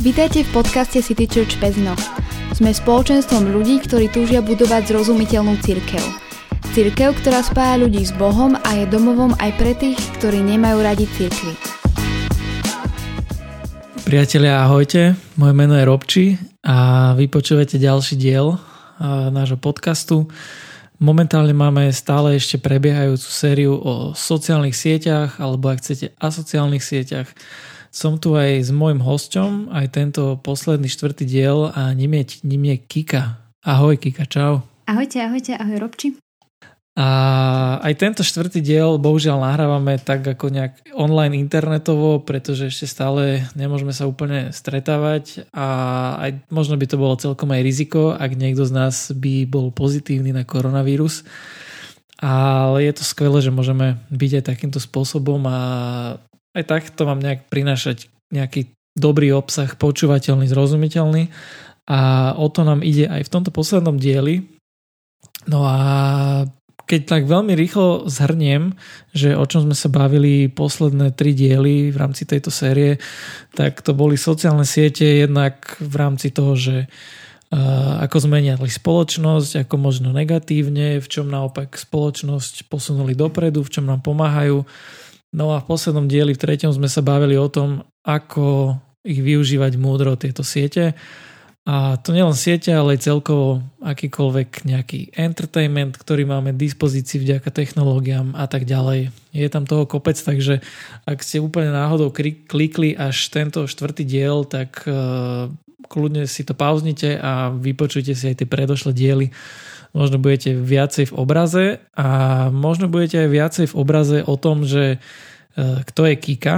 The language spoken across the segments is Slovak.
Vítajte v podcaste City Church Pezno. Sme spoločenstvom ľudí, ktorí túžia budovať zrozumiteľnú církev. Církev, ktorá spája ľudí s Bohom a je domovom aj pre tých, ktorí nemajú radi církvy. Priatelia, ahojte. Moje meno je Robči a vy počúvate ďalší diel nášho podcastu. Momentálne máme stále ešte prebiehajúcu sériu o sociálnych sieťach alebo ak chcete asociálnych sieťach. Som tu aj s môjim hosťom, aj tento posledný štvrtý diel a ním je, ním je Kika. Ahoj Kika, čau. Ahojte, ahojte, ahoj Robči. A aj tento štvrtý diel bohužiaľ nahrávame tak ako nejak online internetovo, pretože ešte stále nemôžeme sa úplne stretávať a aj možno by to bolo celkom aj riziko, ak niekto z nás by bol pozitívny na koronavírus. Ale je to skvelé, že môžeme byť aj takýmto spôsobom a aj tak to mám nejak prinášať nejaký dobrý obsah, počúvateľný, zrozumiteľný a o to nám ide aj v tomto poslednom dieli. No a keď tak veľmi rýchlo zhrniem, že o čom sme sa bavili posledné tri diely v rámci tejto série, tak to boli sociálne siete jednak v rámci toho, že ako zmeniali spoločnosť, ako možno negatívne, v čom naopak spoločnosť posunuli dopredu, v čom nám pomáhajú No a v poslednom dieli, v treťom sme sa bavili o tom, ako ich využívať múdro tieto siete. A to nielen siete, ale aj celkovo akýkoľvek nejaký entertainment, ktorý máme k dispozícii vďaka technológiám a tak ďalej. Je tam toho kopec, takže ak ste úplne náhodou klikli až tento štvrtý diel, tak uh, kľudne si to pauznite a vypočujte si aj tie predošlé diely možno budete viacej v obraze a možno budete aj viacej v obraze o tom, že e, kto je Kika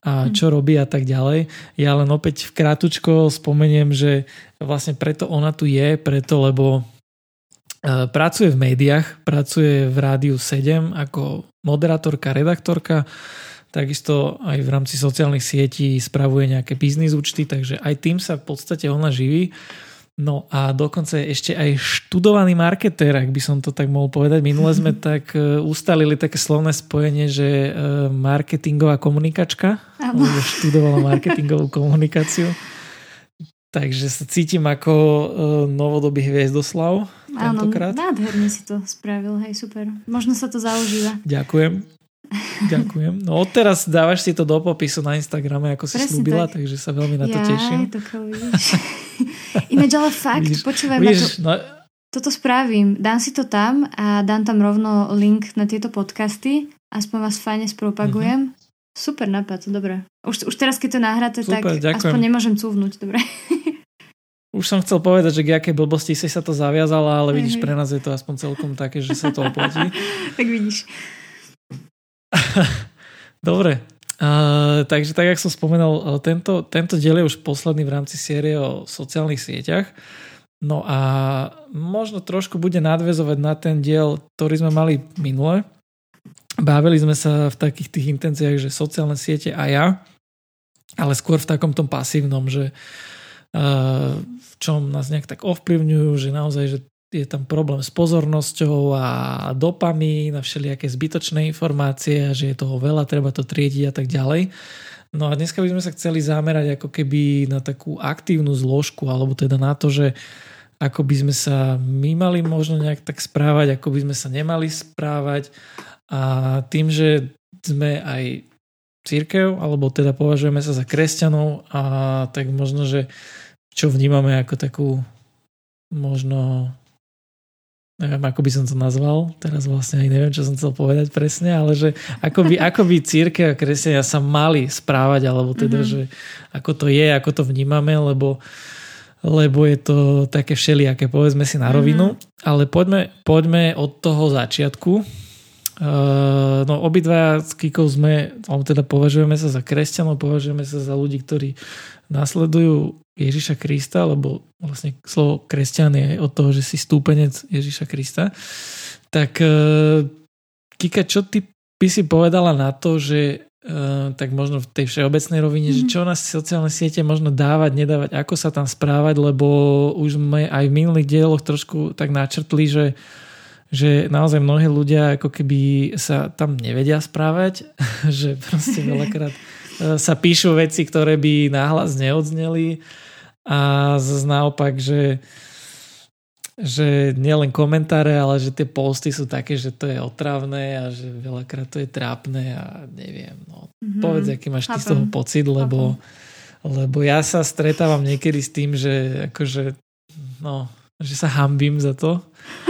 a mhm. čo robí a tak ďalej. Ja len opäť v krátučko spomeniem, že vlastne preto ona tu je, preto lebo e, pracuje v médiách, pracuje v Rádiu 7 ako moderátorka, redaktorka, takisto aj v rámci sociálnych sietí spravuje nejaké biznis účty, takže aj tým sa v podstate ona živí. No a dokonca je ešte aj študovaný marketér, ak by som to tak mohol povedať. Minule sme tak e, ustalili také slovné spojenie, že e, marketingová komunikačka, alebo študovala marketingovú komunikáciu. Takže sa cítim ako e, novodobý hviezdoslav tentokrát. Áno, nádherne si to spravil, hej, super. Možno sa to zaužíva. Ďakujem. Ďakujem. No odteraz dávaš si to do popisu na Instagrame, ako si Presne slúbila, tak. takže sa veľmi na to ja, teším. to Ináč, ale fakt, vidíš, počúvaj vidíš, ma to... No... Toto spravím. Dám si to tam a dám tam rovno link na tieto podcasty. Aspoň vás fajne spropagujem. Uh-huh. Super nápad, dobre. Už, už teraz, keď to nahráte, Super, tak ďakujem. aspoň nemôžem cúvnuť, dobre. Už som chcel povedať, že k akej blbosti si sa to zaviazala, ale vidíš, pre nás je to aspoň celkom také, že sa to oplatí. tak vidíš. Dobre, Takže tak, jak som spomenul, tento, tento diel je už posledný v rámci série o sociálnych sieťach. No a možno trošku bude nadvezovať na ten diel, ktorý sme mali minule. Bavili sme sa v takých tých intenciách, že sociálne siete a ja, ale skôr v takom tom pasívnom, že uh, v čom nás nejak tak ovplyvňujú, že naozaj, že je tam problém s pozornosťou a dopami na všelijaké zbytočné informácie a že je toho veľa, treba to triediť a tak ďalej. No a dneska by sme sa chceli zamerať ako keby na takú aktívnu zložku, alebo teda na to, že ako by sme sa my mali možno nejak tak správať, ako by sme sa nemali správať a tým, že sme aj církev, alebo teda považujeme sa za kresťanov a tak možno, že čo vnímame ako takú možno neviem, ako by som to nazval, teraz vlastne aj neviem, čo som chcel povedať presne, ale že ako by, ako by církev a kresťania sa mali správať, alebo teda, mm-hmm. že ako to je, ako to vnímame, lebo lebo je to také všelijaké, povedzme si na mhm. rovinu, mm-hmm. ale poďme, poďme od toho začiatku. Uh, no obidva s Kikou sme, alebo teda považujeme sa za kresťanov, považujeme sa za ľudí, ktorí nasledujú Ježiša Krista, lebo vlastne slovo kresťan je od toho, že si stúpenec Ježiša Krista. Tak e, Kika, čo ty by si povedala na to, že e, tak možno v tej všeobecnej rovine, mm-hmm. že mhm. čo na sociálne siete možno dávať, nedávať, ako sa tam správať, lebo už sme aj v minulých dieloch trošku tak načrtli, že že naozaj mnohí ľudia ako keby sa tam nevedia správať, že proste veľakrát sa píšu veci, ktoré by náhlas neodzneli a zase naopak, že že nielen komentáre, ale že tie posty sú také, že to je otravné a že veľakrát to je trápne a neviem. No. Mm-hmm. Povedz, aký máš Chápem. ty z toho pocit, lebo, lebo ja sa stretávam niekedy s tým, že akože, no, že sa hambím za to.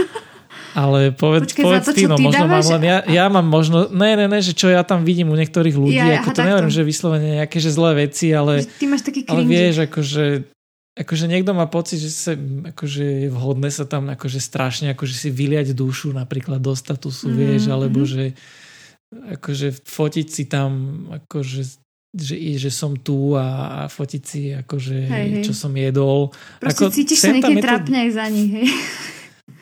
Ale povedz, Počkej, povedz to, ty, no možno dávaš... mám len, ja, ja mám možno, ne, ne, ne, že čo ja tam vidím u niektorých ľudí, ja, ako aha, to neviem, že vyslovene nejaké, že zlé veci, ale, ty máš taký ale vieš, akože akože niekto má pocit, že sa, akože je vhodné sa tam akože strašne akože si vyliať dušu napríklad do statusu, mm-hmm. vieš, alebo mm-hmm. že akože fotiť si tam akože že, že som tu a, a fotiť si akože hej, hej. čo som jedol. Proste ako, cítiš sa niekedy trápne aj za nich, hej.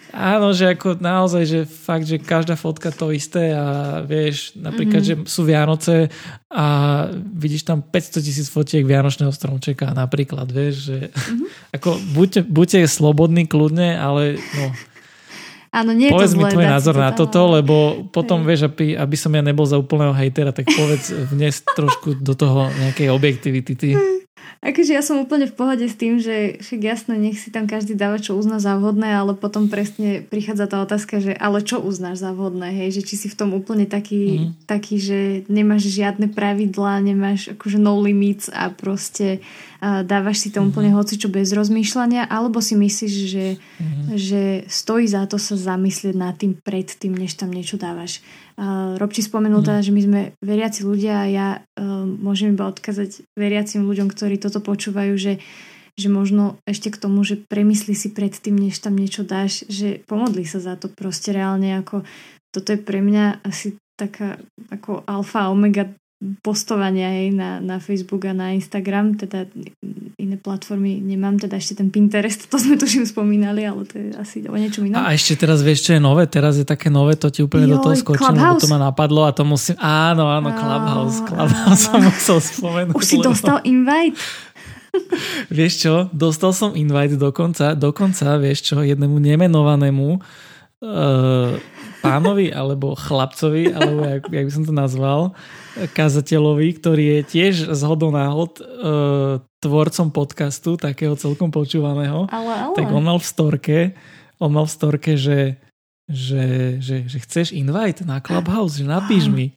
Áno, že ako naozaj, že fakt, že každá fotka to isté a vieš, napríklad, mm-hmm. že sú Vianoce a vidíš tam 500 tisíc fotiek Vianočného stromčeka napríklad, vieš, že mm-hmm. ako buďte, buďte slobodní kľudne, ale no, Áno, nie povedz je to mi tvoj názor na toto, lebo potom, Hej. vieš, aby, aby som ja nebol za úplného hejtera, tak povedz vnes trošku do toho nejakej objektivity. Ty. Akože ja som úplne v pohode s tým, že však jasné, nech si tam každý dáva, čo uzná za vhodné, ale potom presne prichádza tá otázka, že ale čo uznáš za vhodné, hej, že či si v tom úplne taký, mm. taký že nemáš žiadne pravidlá, nemáš akože no limits a proste uh, dávaš si to mm. úplne hoci čo bez rozmýšľania, alebo si myslíš, že, mm. že stojí za to sa zamyslieť nad tým predtým, než tam niečo dávaš. Robči spomenul teda, že my sme veriaci ľudia a ja uh, môžem iba odkázať veriacim ľuďom, ktorí toto počúvajú, že, že možno ešte k tomu, že premysli si predtým, než tam niečo dáš, že pomodli sa za to proste reálne ako toto je pre mňa asi taká ako alfa omega postovania hej, na, na Facebook a na Instagram, teda iné platformy nemám, teda ešte ten Pinterest, to sme tuším spomínali, ale to je asi o niečo inom. A ešte teraz vieš, čo je nové? Teraz je také nové, to ti úplne Joj, do toho skočím, lebo to ma napadlo a to musím... Áno, áno, Clubhouse, Clubhouse som musel spomenúť. Už si dostal invite? vieš čo, dostal som invite dokonca, dokonca, vieš čo, jednému nemenovanému uh, pánovi alebo chlapcovi, alebo jak, jak by som to nazval, kazateľovi, ktorý je tiež z hodou náhod uh, tvorcom podcastu, takého celkom počúvaného. Ale, ale. Tak on mal v storke, on mal v storke, že, že, že, že chceš invite na Clubhouse, že napíš mi.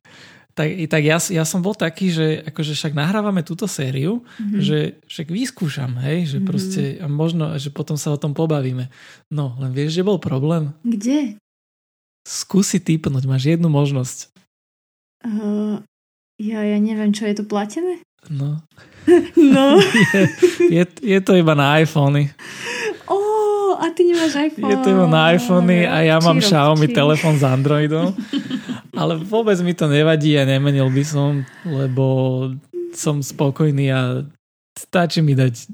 Tak, tak ja, ja som bol taký, že akože však nahrávame túto sériu, mm-hmm. že však vyskúšam, hej, že mm-hmm. proste možno, že potom sa o tom pobavíme. No, len vieš, že bol problém? Kde? Skúsi typnúť, máš jednu možnosť. Uh, ja, ja neviem, čo je to platené? No. no. je, je, je to iba na iPhony. Oh, a ty nemáš iPhone. Je to iba na iPhony a ja mám Xiaomi telefon s Androidom. Ale vôbec mi to nevadí a nemenil by som, lebo som spokojný a stačí mi dať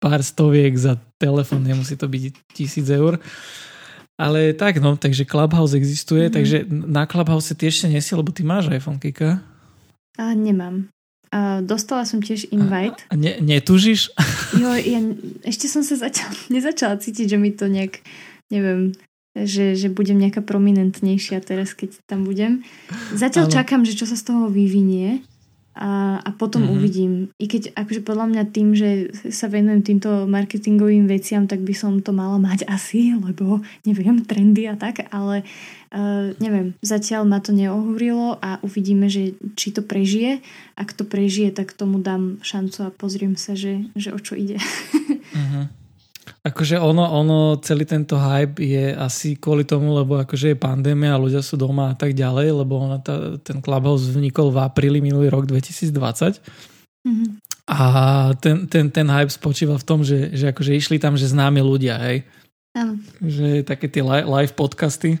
pár stoviek za telefon, nemusí to byť tisíc eur. Ale tak no, takže Clubhouse existuje, mm-hmm. takže na Clubhouse ty ešte nesi, lebo ty máš iPhone, Kika. A nemám. A dostala som tiež invite. A, a ne, netužíš? Jo, ja ešte som sa začala, nezačala cítiť, že mi to nejak, neviem, že, že budem nejaká prominentnejšia teraz, keď tam budem. Zatiaľ Ale... čakám, že čo sa z toho vyvinie a, a potom mm-hmm. uvidím. I keď akože podľa mňa tým, že sa venujem týmto marketingovým veciam, tak by som to mala mať asi, lebo neviem, trendy a tak, ale uh, neviem, zatiaľ ma to neohúrilo a uvidíme, že či to prežije. Ak to prežije, tak tomu dám šancu a pozriem sa, že, že o čo ide. mm-hmm. Akože ono, ono, celý tento hype je asi kvôli tomu, lebo akože je pandémia a ľudia sú doma a tak ďalej, lebo ona tá, ten Clubhouse vznikol v apríli minulý rok 2020. Mm-hmm. A ten, ten, ten hype spočíva v tom, že, že akože išli tam, že známi ľudia, hej. Áno. Že také tie live podcasty.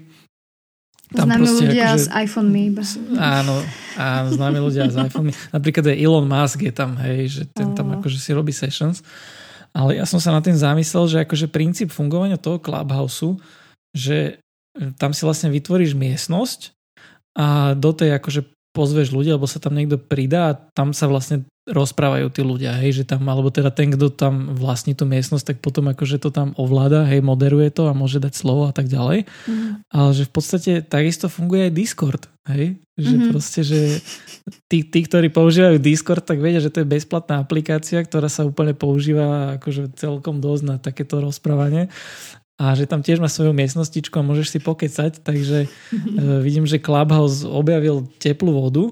Tam známi ľudia akože, s iPhone iba. Áno, áno, známi ľudia s iPhone Napríklad aj Elon Musk je tam, hej, že ten oh. tam akože si robí sessions. Ale ja som sa na tým zamyslel, že akože princíp fungovania toho Clubhouse, že e, tam si vlastne vytvoríš miestnosť a do tej akože pozveš ľudia, alebo sa tam niekto pridá a tam sa vlastne rozprávajú tí ľudia, hej, že tam, alebo teda ten, kto tam vlastní tú miestnosť, tak potom akože to tam ovláda, hej, moderuje to a môže dať slovo a tak ďalej. Mm. Ale že v podstate takisto funguje aj Discord, hej, že mm-hmm. proste, že tí, tí, ktorí používajú Discord, tak vedia, že to je bezplatná aplikácia, ktorá sa úplne používa akože celkom dosť na takéto rozprávanie a že tam tiež má svoju miestnostičku a môžeš si pokecať, takže mm-hmm. vidím, že Clubhouse objavil teplú vodu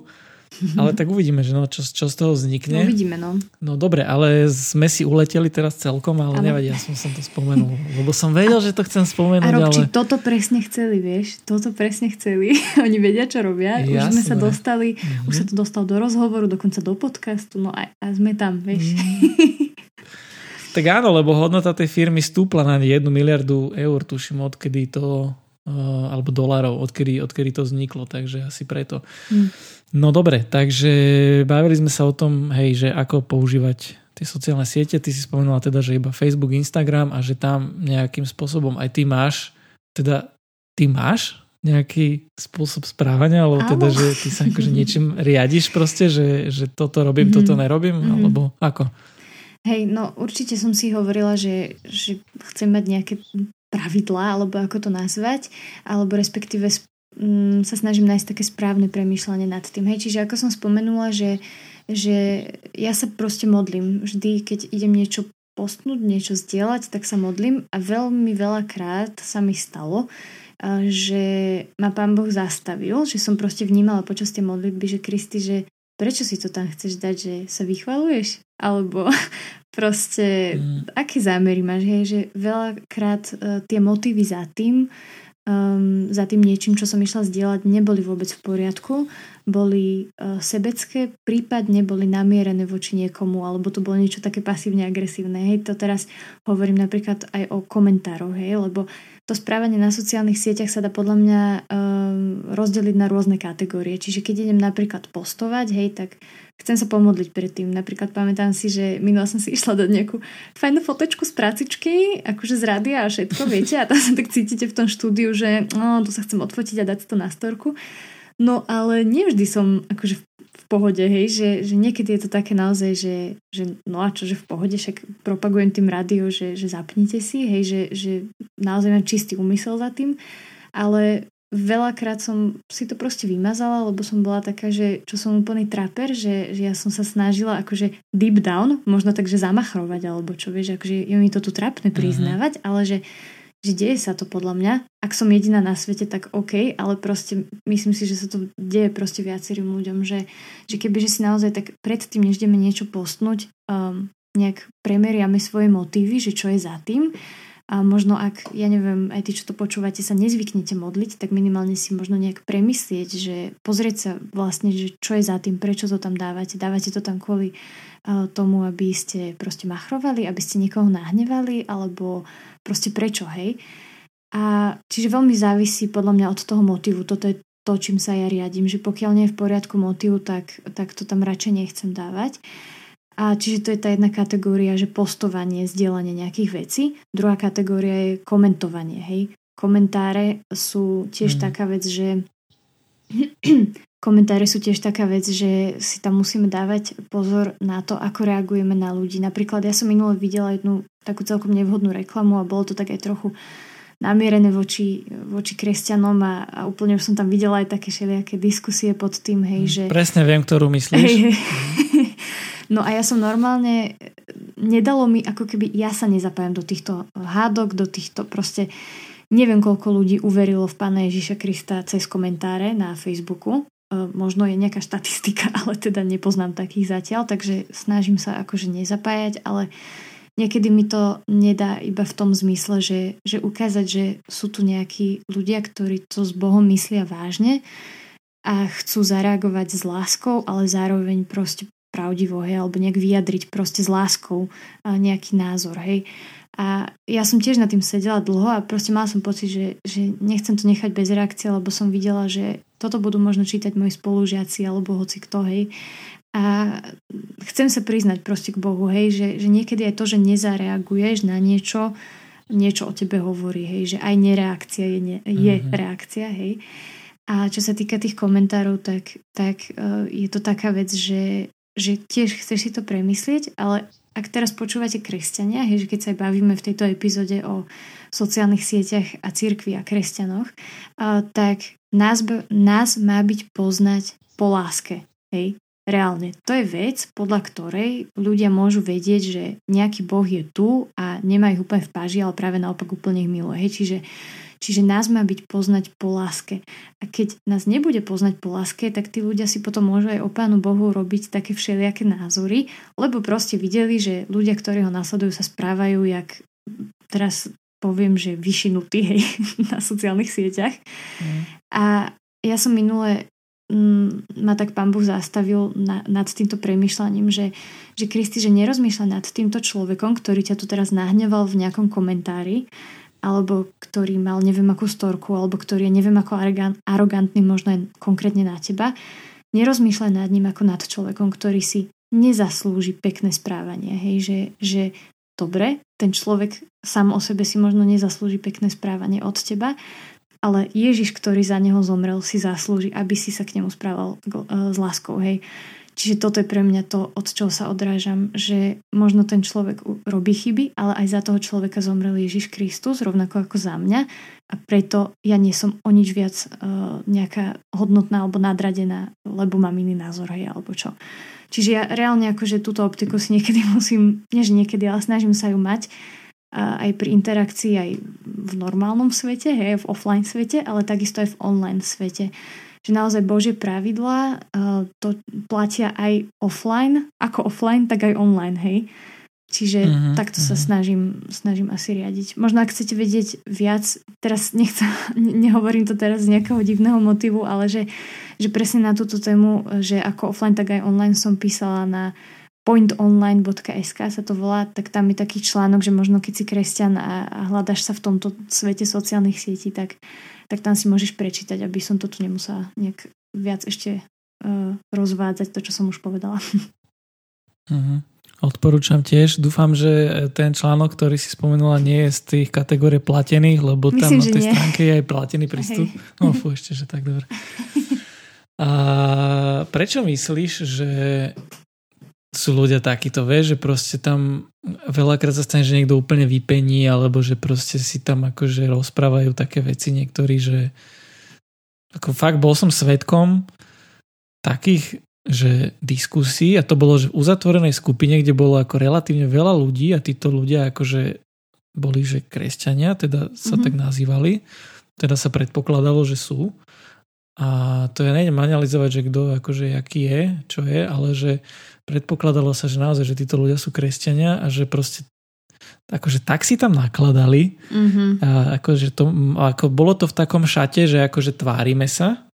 ale tak uvidíme, že no, čo, čo z toho vznikne. No, uvidíme, no. No dobre, ale sme si uleteli teraz celkom, ale, ale... nevadí, ja som, som to spomenul. Lebo som vedel, a, že to chcem spomenúť. A Robči, ale... toto presne chceli, vieš? Toto presne chceli. Oni vedia, čo robia. Jasné. Už sme sa dostali, mm-hmm. už sa to dostal do rozhovoru, dokonca do podcastu, no a, a sme tam, vieš. Mm. tak áno, lebo hodnota tej firmy stúpla na jednu miliardu eur, tuším, odkedy to alebo dolárov, odkedy, odkedy to vzniklo, takže asi preto. Mm. No dobre, takže bavili sme sa o tom, hej, že ako používať tie sociálne siete. Ty si spomenula teda, že iba Facebook, Instagram a že tam nejakým spôsobom aj ty máš, teda ty máš nejaký spôsob správania, alebo teda, že ty sa akože niečím riadiš proste, že, že toto robím, mm-hmm. toto nerobím, mm-hmm. alebo ako? Hej, no určite som si hovorila, že, že chcem mať nejaké pravidlá, alebo ako to nazvať, alebo respektíve mm, sa snažím nájsť také správne premýšľanie nad tým. Hej, čiže ako som spomenula, že, že ja sa proste modlím. Vždy, keď idem niečo postnúť, niečo zdieľať, tak sa modlím a veľmi veľakrát sa mi stalo, že ma pán Boh zastavil, že som proste vnímala počas tej modlitby, že Kristi, že prečo si to tam chceš dať, že sa vychvaluješ? Alebo proste, mm. aké zámery máš? Hej, že veľakrát uh, tie motívy za tým um, za tým niečím, čo som išla zdieľať, neboli vôbec v poriadku, boli uh, sebecké, prípadne boli namierené voči niekomu, alebo to bolo niečo také pasívne agresívne. Hej, to teraz hovorím napríklad aj o komentároch, hej, lebo to správanie na sociálnych sieťach sa dá podľa mňa um, rozdeliť na rôzne kategórie. Čiže keď idem napríklad postovať, hej, tak chcem sa pomodliť predtým. Napríklad pamätám si, že minula som si išla dať nejakú fajnú fotečku z prácičky, akože z rádia a všetko, viete, a tam sa tak cítite v tom štúdiu, že no, tu sa chcem odfotiť a dať to na storku. No ale nevždy som akože v pohode, hej, že, že niekedy je to také naozaj, že, že no a čo, že v pohode, však propagujem tým rádio, že, že zapnite si, hej, že, že naozaj mám čistý úmysel za tým, ale veľakrát som si to proste vymazala, lebo som bola taká, že čo som úplný traper, že, že ja som sa snažila akože deep down, možno tak, že zamachrovať, alebo čo vieš, akože je mi to tu trapné mhm. priznávať, uh-huh. ale že že deje sa to podľa mňa. Ak som jediná na svete, tak OK, ale proste myslím si, že sa to deje proste viacerým ľuďom, že, že keby že si naozaj tak predtým, než ideme niečo postnúť, um, nejak premeriame svoje motívy, že čo je za tým a možno ak, ja neviem, aj tí, čo to počúvate, sa nezvyknete modliť, tak minimálne si možno nejak premyslieť, že pozrieť sa vlastne, že čo je za tým, prečo to tam dávate. Dávate to tam kvôli uh, tomu, aby ste proste machrovali, aby ste niekoho nahnevali, alebo proste prečo, hej. A čiže veľmi závisí podľa mňa od toho motivu. Toto je to, čím sa ja riadím, že pokiaľ nie je v poriadku motivu, tak, tak to tam radšej nechcem dávať. A čiže to je tá jedna kategória, že postovanie, zdieľanie nejakých vecí. Druhá kategória je komentovanie, hej. Komentáre sú tiež mm. taká vec, že komentáre sú tiež taká vec, že si tam musíme dávať pozor na to, ako reagujeme na ľudí. Napríklad ja som minule videla jednu takú celkom nevhodnú reklamu a bolo to tak aj trochu namierené voči, voči kresťanom a, a úplne už som tam videla aj také všelijaké diskusie pod tým, hej, mm, že... Presne viem, ktorú myslíš. Hej, hej. No a ja som normálne, nedalo mi, ako keby ja sa nezapájam do týchto hádok, do týchto proste, neviem koľko ľudí uverilo v Pána Ježiša Krista cez komentáre na Facebooku. E, možno je nejaká štatistika, ale teda nepoznám takých zatiaľ, takže snažím sa akože nezapájať, ale niekedy mi to nedá iba v tom zmysle, že, že ukázať, že sú tu nejakí ľudia, ktorí to s Bohom myslia vážne a chcú zareagovať s láskou, ale zároveň proste pravdivo, hej, alebo nejak vyjadriť proste s láskou nejaký názor, hej. A ja som tiež na tým sedela dlho a proste mala som pocit, že, že nechcem to nechať bez reakcie, lebo som videla, že toto budú možno čítať moji spolužiaci alebo hoci kto, hej. A chcem sa priznať proste k Bohu, hej, že, že niekedy aj to, že nezareaguješ na niečo, niečo o tebe hovorí, hej, že aj nereakcia je, ne, je mm-hmm. reakcia, hej. A čo sa týka tých komentárov, tak, tak uh, je to taká vec, že že tiež chceš si to premyslieť, ale ak teraz počúvate kresťania, hej, že keď sa aj bavíme v tejto epizóde o sociálnych sieťach a cirkvi a kresťanoch, a, tak nás, nás má byť poznať po láske. Hej. Reálne. To je vec, podľa ktorej ľudia môžu vedieť, že nejaký boh je tu a nemá ich úplne v páži, ale práve naopak úplne ich miluje. Hej. Čiže Čiže nás má byť poznať po láske. A keď nás nebude poznať po láske, tak tí ľudia si potom môžu aj o Pánu Bohu robiť také všelijaké názory, lebo proste videli, že ľudia, ktorí ho nasledujú, sa správajú, jak teraz poviem, že vyšinutí hej, na sociálnych sieťach. Mm. A ja som minule mm, ma tak pán Boh zastavil na, nad týmto premyšľaním, že, že Kristi, že nerozmýšľa nad týmto človekom, ktorý ťa tu teraz nahneval v nejakom komentári, alebo ktorý mal neviem akú storku, alebo ktorý je neviem ako arogantný možno aj konkrétne na teba, nerozmýšľaj nad ním ako nad človekom, ktorý si nezaslúži pekné správanie. Hej, že, že dobre, ten človek sám o sebe si možno nezaslúži pekné správanie od teba, ale Ježiš, ktorý za neho zomrel, si zaslúži, aby si sa k nemu správal e, s láskou. Hej. Čiže toto je pre mňa to, od čoho sa odrážam, že možno ten človek robí chyby, ale aj za toho človeka zomrel Ježiš Kristus, rovnako ako za mňa a preto ja nie som o nič viac uh, nejaká hodnotná alebo nadradená, lebo mám iný názor aj alebo čo. Čiže ja reálne akože túto optiku si niekedy musím, nie že niekedy, ale snažím sa ju mať aj pri interakcii aj v normálnom svete, hej, v offline svete, ale takisto aj v online svete že naozaj Božie pravidlá uh, to platia aj offline, ako offline, tak aj online, hej. Čiže uh-huh, takto uh-huh. sa mhm. snažím, snažím asi riadiť. Možno ak chcete vedieť viac, teraz nechcem, nehovorím to teraz z nejakého divného motivu, ale že, že presne na túto tému, že ako offline, tak aj online som písala na pointonline.sk sa to volá, tak tam je taký článok, že možno keď si kresťan a, a hľadaš sa v tomto svete sociálnych sietí, tak tak tam si môžeš prečítať, aby som to tu nemusela nejak viac ešte uh, rozvádzať, to, čo som už povedala. Uh-huh. Odporúčam tiež. Dúfam, že ten článok, ktorý si spomenula, nie je z tých kategórií platených, lebo Myslím, tam na tej nie. stránke je aj platený prístup. Hej. No fú, ešte, že tak dobre. A prečo myslíš, že sú ľudia takíto, vieš, že proste tam veľakrát sa stane, že niekto úplne vypení, alebo že proste si tam akože rozprávajú také veci niektorí, že ako fakt bol som svetkom takých, že diskusí a to bolo že v uzatvorenej skupine, kde bolo ako relatívne veľa ľudí a títo ľudia akože boli, že kresťania, teda sa mm-hmm. tak nazývali, teda sa predpokladalo, že sú. A to ja nejdem analyzovať, že kto akože aký je, čo je, ale že predpokladalo sa, že naozaj, že títo ľudia sú kresťania a že proste akože tak si tam nakladali mm-hmm. a akože to, ako bolo to v takom šate, že akože tvárime sa,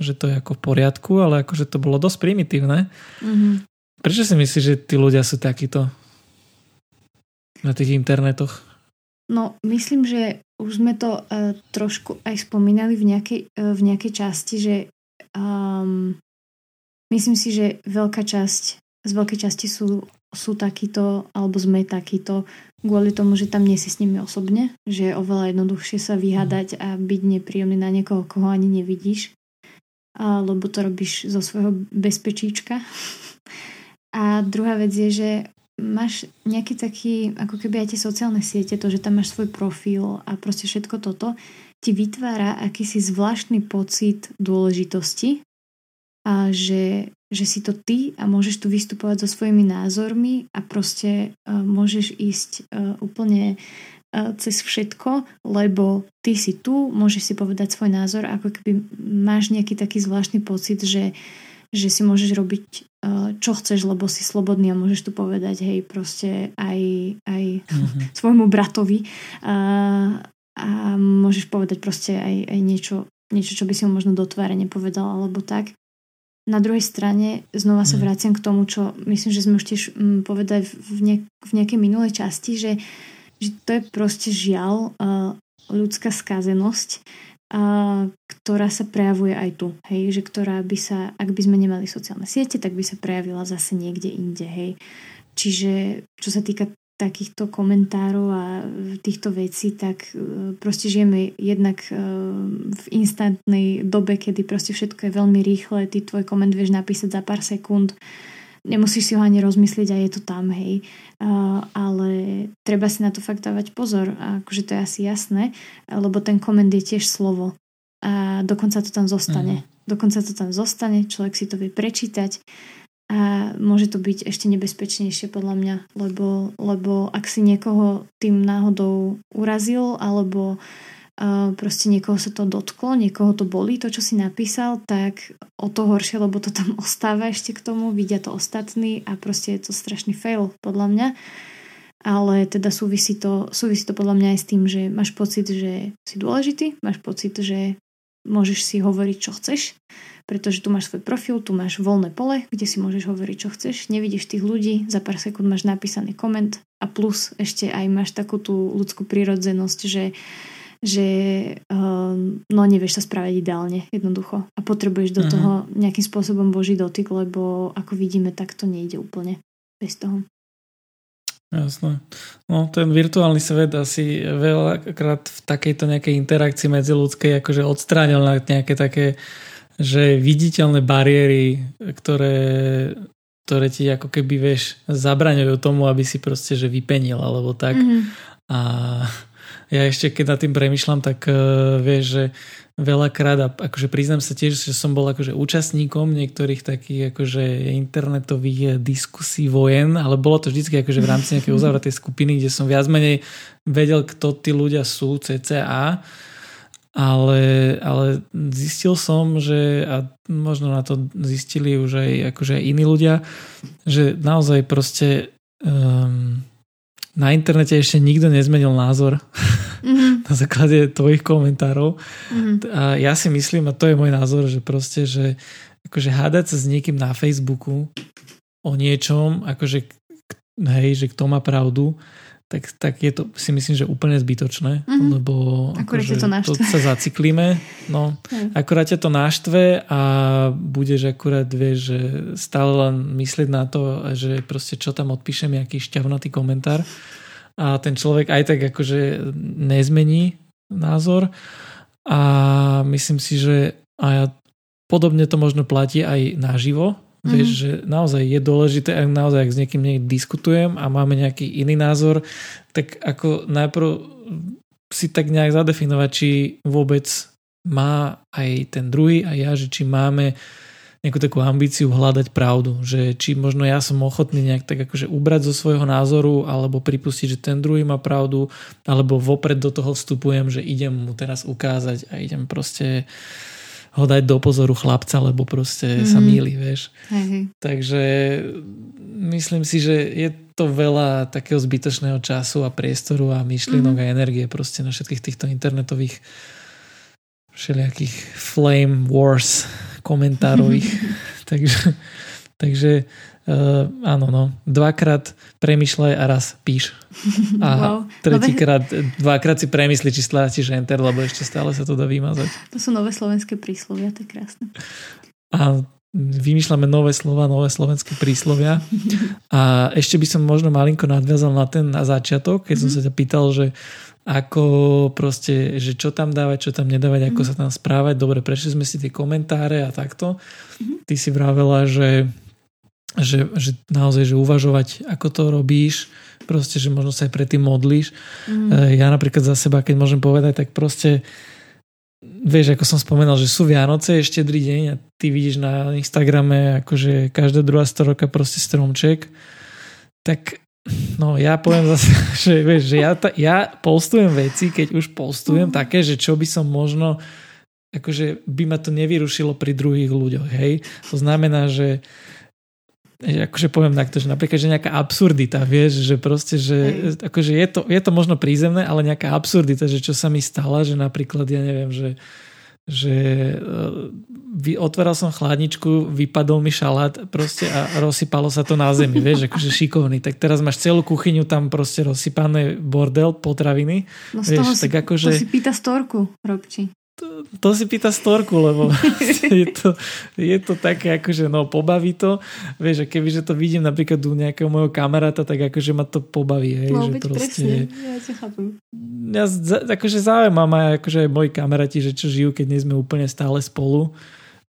že to je ako v poriadku, ale akože to bolo dosť primitívne. Mm-hmm. Prečo si myslíš, že tí ľudia sú takíto na tých internetoch? No, myslím, že už sme to uh, trošku aj spomínali v nejakej, uh, v nejakej časti, že um, myslím si, že veľká časť z veľkej časti sú, sú takíto, alebo sme takíto, kvôli tomu, že tam nie si s nimi osobne, že je oveľa jednoduchšie sa vyhadať a byť nepríjemný na niekoho, koho ani nevidíš, lebo to robíš zo svojho bezpečíčka. A druhá vec je, že máš nejaký taký, ako keby aj tie sociálne siete, to, že tam máš svoj profil a proste všetko toto, ti vytvára akýsi zvláštny pocit dôležitosti a že že si to ty a môžeš tu vystupovať so svojimi názormi a proste uh, môžeš ísť uh, úplne uh, cez všetko, lebo ty si tu, môžeš si povedať svoj názor, ako keby máš nejaký taký zvláštny pocit, že, že si môžeš robiť čo chceš, lebo si slobodný a môžeš tu povedať, hej, proste aj, aj mm-hmm. svojmu bratovi a môžeš povedať proste aj, aj niečo, niečo, čo by si mu možno do tváre nepovedal alebo tak. Na druhej strane znova sa mhm. vraciam k tomu, čo myslím, že sme už tiež mm, povedali v, ne, v nejakej minulej časti, že, že to je proste žiaľ uh, ľudská skazenosť, uh, ktorá sa prejavuje aj tu. Hej? Že ktorá by sa, ak by sme nemali sociálne siete, tak by sa prejavila zase niekde inde. Hej? Čiže čo sa týka takýchto komentárov a týchto vecí, tak e, proste žijeme jednak e, v instantnej dobe, kedy proste všetko je veľmi rýchle, ty tvoj koment vieš napísať za pár sekúnd nemusíš si ho ani rozmyslieť a je to tam, hej. Ale treba si na to fakt dávať pozor. Akože to je asi jasné, lebo ten koment je tiež slovo. A dokonca to tam zostane. Uh-huh. Dokonca to tam zostane, človek si to vie prečítať a môže to byť ešte nebezpečnejšie podľa mňa, lebo, lebo ak si niekoho tým náhodou urazil alebo uh, proste niekoho sa to dotklo, niekoho to boli, to čo si napísal, tak o to horšie, lebo to tam ostáva ešte k tomu, vidia to ostatní a proste je to strašný fail podľa mňa. Ale teda súvisí to, súvisí to podľa mňa aj s tým, že máš pocit, že si dôležitý, máš pocit, že môžeš si hovoriť, čo chceš, pretože tu máš svoj profil, tu máš voľné pole, kde si môžeš hovoriť, čo chceš, nevidíš tých ľudí, za pár sekúnd máš napísaný koment a plus ešte aj máš takú tú ľudskú prírodzenosť, že že um, no nevieš sa správať ideálne, jednoducho. A potrebuješ do uh-huh. toho nejakým spôsobom Boží dotyk, lebo ako vidíme, tak to nejde úplne bez toho. Jasné. No ten virtuálny svet asi veľakrát v takejto nejakej interakcii medzi ľudskej akože odstránil na nejaké také že viditeľné bariéry, ktoré, ktoré ti ako keby vieš zabraňujú tomu, aby si proste že vypenil alebo tak. Mm-hmm. A ja ešte keď nad tým premyšľam, tak uh, vieš, že veľakrát a akože priznám sa tiež, že som bol akože účastníkom niektorých takých akože internetových diskusí vojen, ale bolo to vždy akože v rámci nejakej uzavretej skupiny, kde som viac menej vedel, kto tí ľudia sú, CCA, ale, ale zistil som, že a možno na to zistili už aj akože aj iní ľudia, že naozaj proste um, na internete ešte nikto nezmenil názor mm-hmm. na základe tvojich komentárov. Mm-hmm. A ja si myslím, a to je môj názor, že proste, že akože hádať sa s niekým na Facebooku o niečom, akože hej, že kto má pravdu, tak, tak je to si myslím, že úplne zbytočné, mm-hmm. lebo akurát akože, to, to sa zaciklíme, no, mm. akurát ťa to náštve a budeš akurát, vieš, že stále len myslieť na to, že proste čo tam odpíšem, aký šťavnatý komentár. A ten človek aj tak akože nezmení názor. A myslím si, že a podobne to možno platí aj naživo, Mm-hmm. Vieš, že naozaj je dôležité, ak naozaj ak s niekým niekým diskutujem a máme nejaký iný názor, tak ako najprv si tak nejak zadefinovať, či vôbec má aj ten druhý a ja, že či máme nejakú takú ambíciu hľadať pravdu, že či možno ja som ochotný nejak tak akože ubrať zo svojho názoru alebo pripustiť, že ten druhý má pravdu, alebo vopred do toho vstupujem, že idem mu teraz ukázať a idem proste ho dať do pozoru chlapca, lebo proste mm-hmm. sa míli, vieš. Hej. Takže myslím si, že je to veľa takého zbytočného času a priestoru a myšlienok mm-hmm. a energie proste na všetkých týchto internetových všelijakých flame wars komentárových. takže, takže Uh, áno, no. Dvakrát premyšľaj a raz píš. A wow. tretíkrát, dvakrát si premyslí, či stlačíš enter, lebo ešte stále sa to dá vymazať. To sú nové slovenské príslovia, to je krásne. A vymýšľame nové slova, nové slovenské príslovia. A ešte by som možno malinko nadviazal na ten na začiatok, keď mm-hmm. som mhm. sa ťa pýtal, že ako proste, že čo tam dávať, čo tam nedávať, ako mhm. sa tam správať. Dobre, prešli sme si tie komentáre a takto. Mm-hmm. Ty si vravela, že že, že naozaj, že uvažovať, ako to robíš, proste, že možno sa aj predtým modlíš. Mm. Ja napríklad za seba, keď môžem povedať, tak proste vieš, ako som spomenal, že sú Vianoce, je štedrý deň a ty vidíš na Instagrame akože každá druhá roka proste stromček, tak no ja poviem zase, že vieš, že ja, ta, ja postujem veci, keď už postujem mm. také, že čo by som možno akože by ma to nevyrušilo pri druhých ľuďoch, hej. To znamená, že akože poviem takto, že napríklad, že nejaká absurdita, vieš, že proste, že akože je to, je to možno prízemné, ale nejaká absurdita, že čo sa mi stala, že napríklad, ja neviem, že že uh, vy, otváral som chladničku, vypadol mi šalát proste a rozsypalo sa to na zemi, vieš, akože šikovný. Tak teraz máš celú kuchyňu tam proste rozsypané bordel, potraviny. No z vieš, toho tak si, akože... to si pýta storku, Robči to, si pýta storku, lebo je to, je to také, akože no pobaví to. Vieš, a kebyže to vidím napríklad u nejakého môjho kamaráta, tak akože ma to pobaví. Hej, no, že proste, ja ťa chápem. Ja akože zaujímam aj akože aj moji kamaráti, že čo žijú, keď nie sme úplne stále spolu.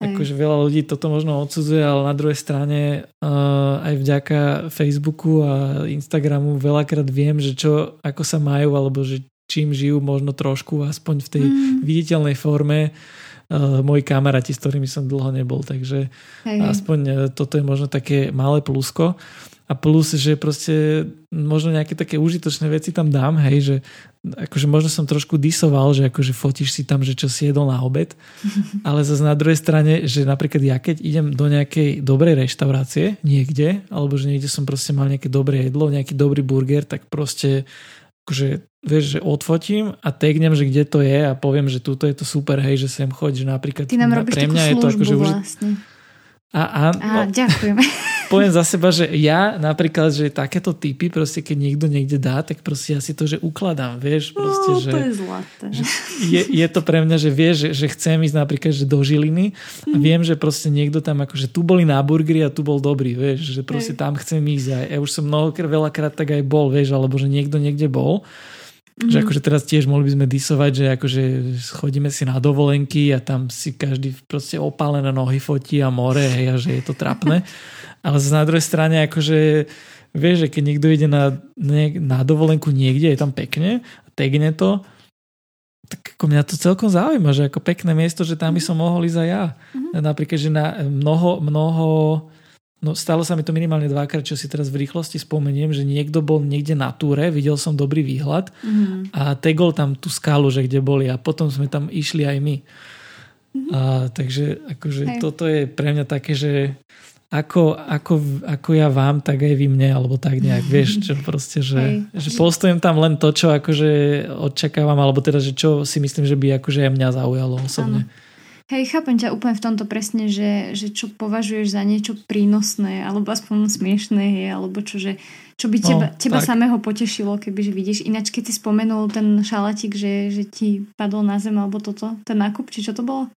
Akože veľa ľudí toto možno odsudzuje, ale na druhej strane uh, aj vďaka Facebooku a Instagramu veľakrát viem, že čo, ako sa majú, alebo že čím žijú možno trošku, aspoň v tej mm. viditeľnej forme uh, moji kamaráti, s ktorými som dlho nebol, takže hej. aspoň uh, toto je možno také malé plusko. A plus, že proste možno nejaké také užitočné veci tam dám, hej, že akože možno som trošku disoval, že akože fotíš si tam, že čo si jedol na obed, ale zase na druhej strane, že napríklad ja keď idem do nejakej dobrej reštaurácie niekde, alebo že niekde som proste mal nejaké dobré jedlo, nejaký dobrý burger, tak proste akože vieš, že odfotím a tagnem, že kde to je a poviem, že tuto je to super, hej, že sem choď, že napríklad Ty nám robíš pre mňa je to akože vlastne. A, a, a no, ďakujem. Poviem za seba, že ja napríklad, že takéto typy, proste keď niekto niekde dá, tak proste ja si to, že ukladám, vieš, proste, no, že, to je zlaté. Že je, je to pre mňa, že vieš, že, že chcem ísť napríklad, že do Žiliny a viem, že proste niekto tam akože tu boli na burgery a tu bol dobrý, vieš, že proste tam chcem ísť a ja už som mnohokrát veľakrát tak aj bol, vieš, alebo že niekto niekde bol Mm-hmm. Že akože teraz tiež mohli by sme disovať, že akože chodíme si na dovolenky a tam si každý proste opálené nohy fotí a more hej, a že je to trapné. Ale na druhej strane akože vieš, že keď niekto ide na, na dovolenku niekde, je tam pekne, tegne to, tak ako mňa to celkom zaujíma, že ako pekné miesto, že tam by som mohol ísť aj ja. Mm-hmm. Napríklad, že na mnoho, mnoho No stalo sa mi to minimálne dvakrát, čo si teraz v rýchlosti spomeniem, že niekto bol niekde na túre, videl som dobrý výhľad mm. a tegol tam tú skalu, že kde boli a potom sme tam išli aj my. Mm. A, takže akože Hej. toto je pre mňa také, že ako, ako, ako ja vám, tak aj vy mne, alebo tak nejak, vieš, čo proste, že, že postujem tam len to, čo akože očakávam, alebo teda, že čo si myslím, že by akože aj mňa zaujalo osobne. Ano. Hej, chápem ťa úplne v tomto presne, že, že čo považuješ za niečo prínosné, alebo aspoň smiešné, hej, alebo čo, že, čo by teba, no, teba samého potešilo, keby že vidíš. Ináč, keď si spomenul ten šalatik, že, že ti padol na zem, alebo toto, ten nákup, či čo to bolo?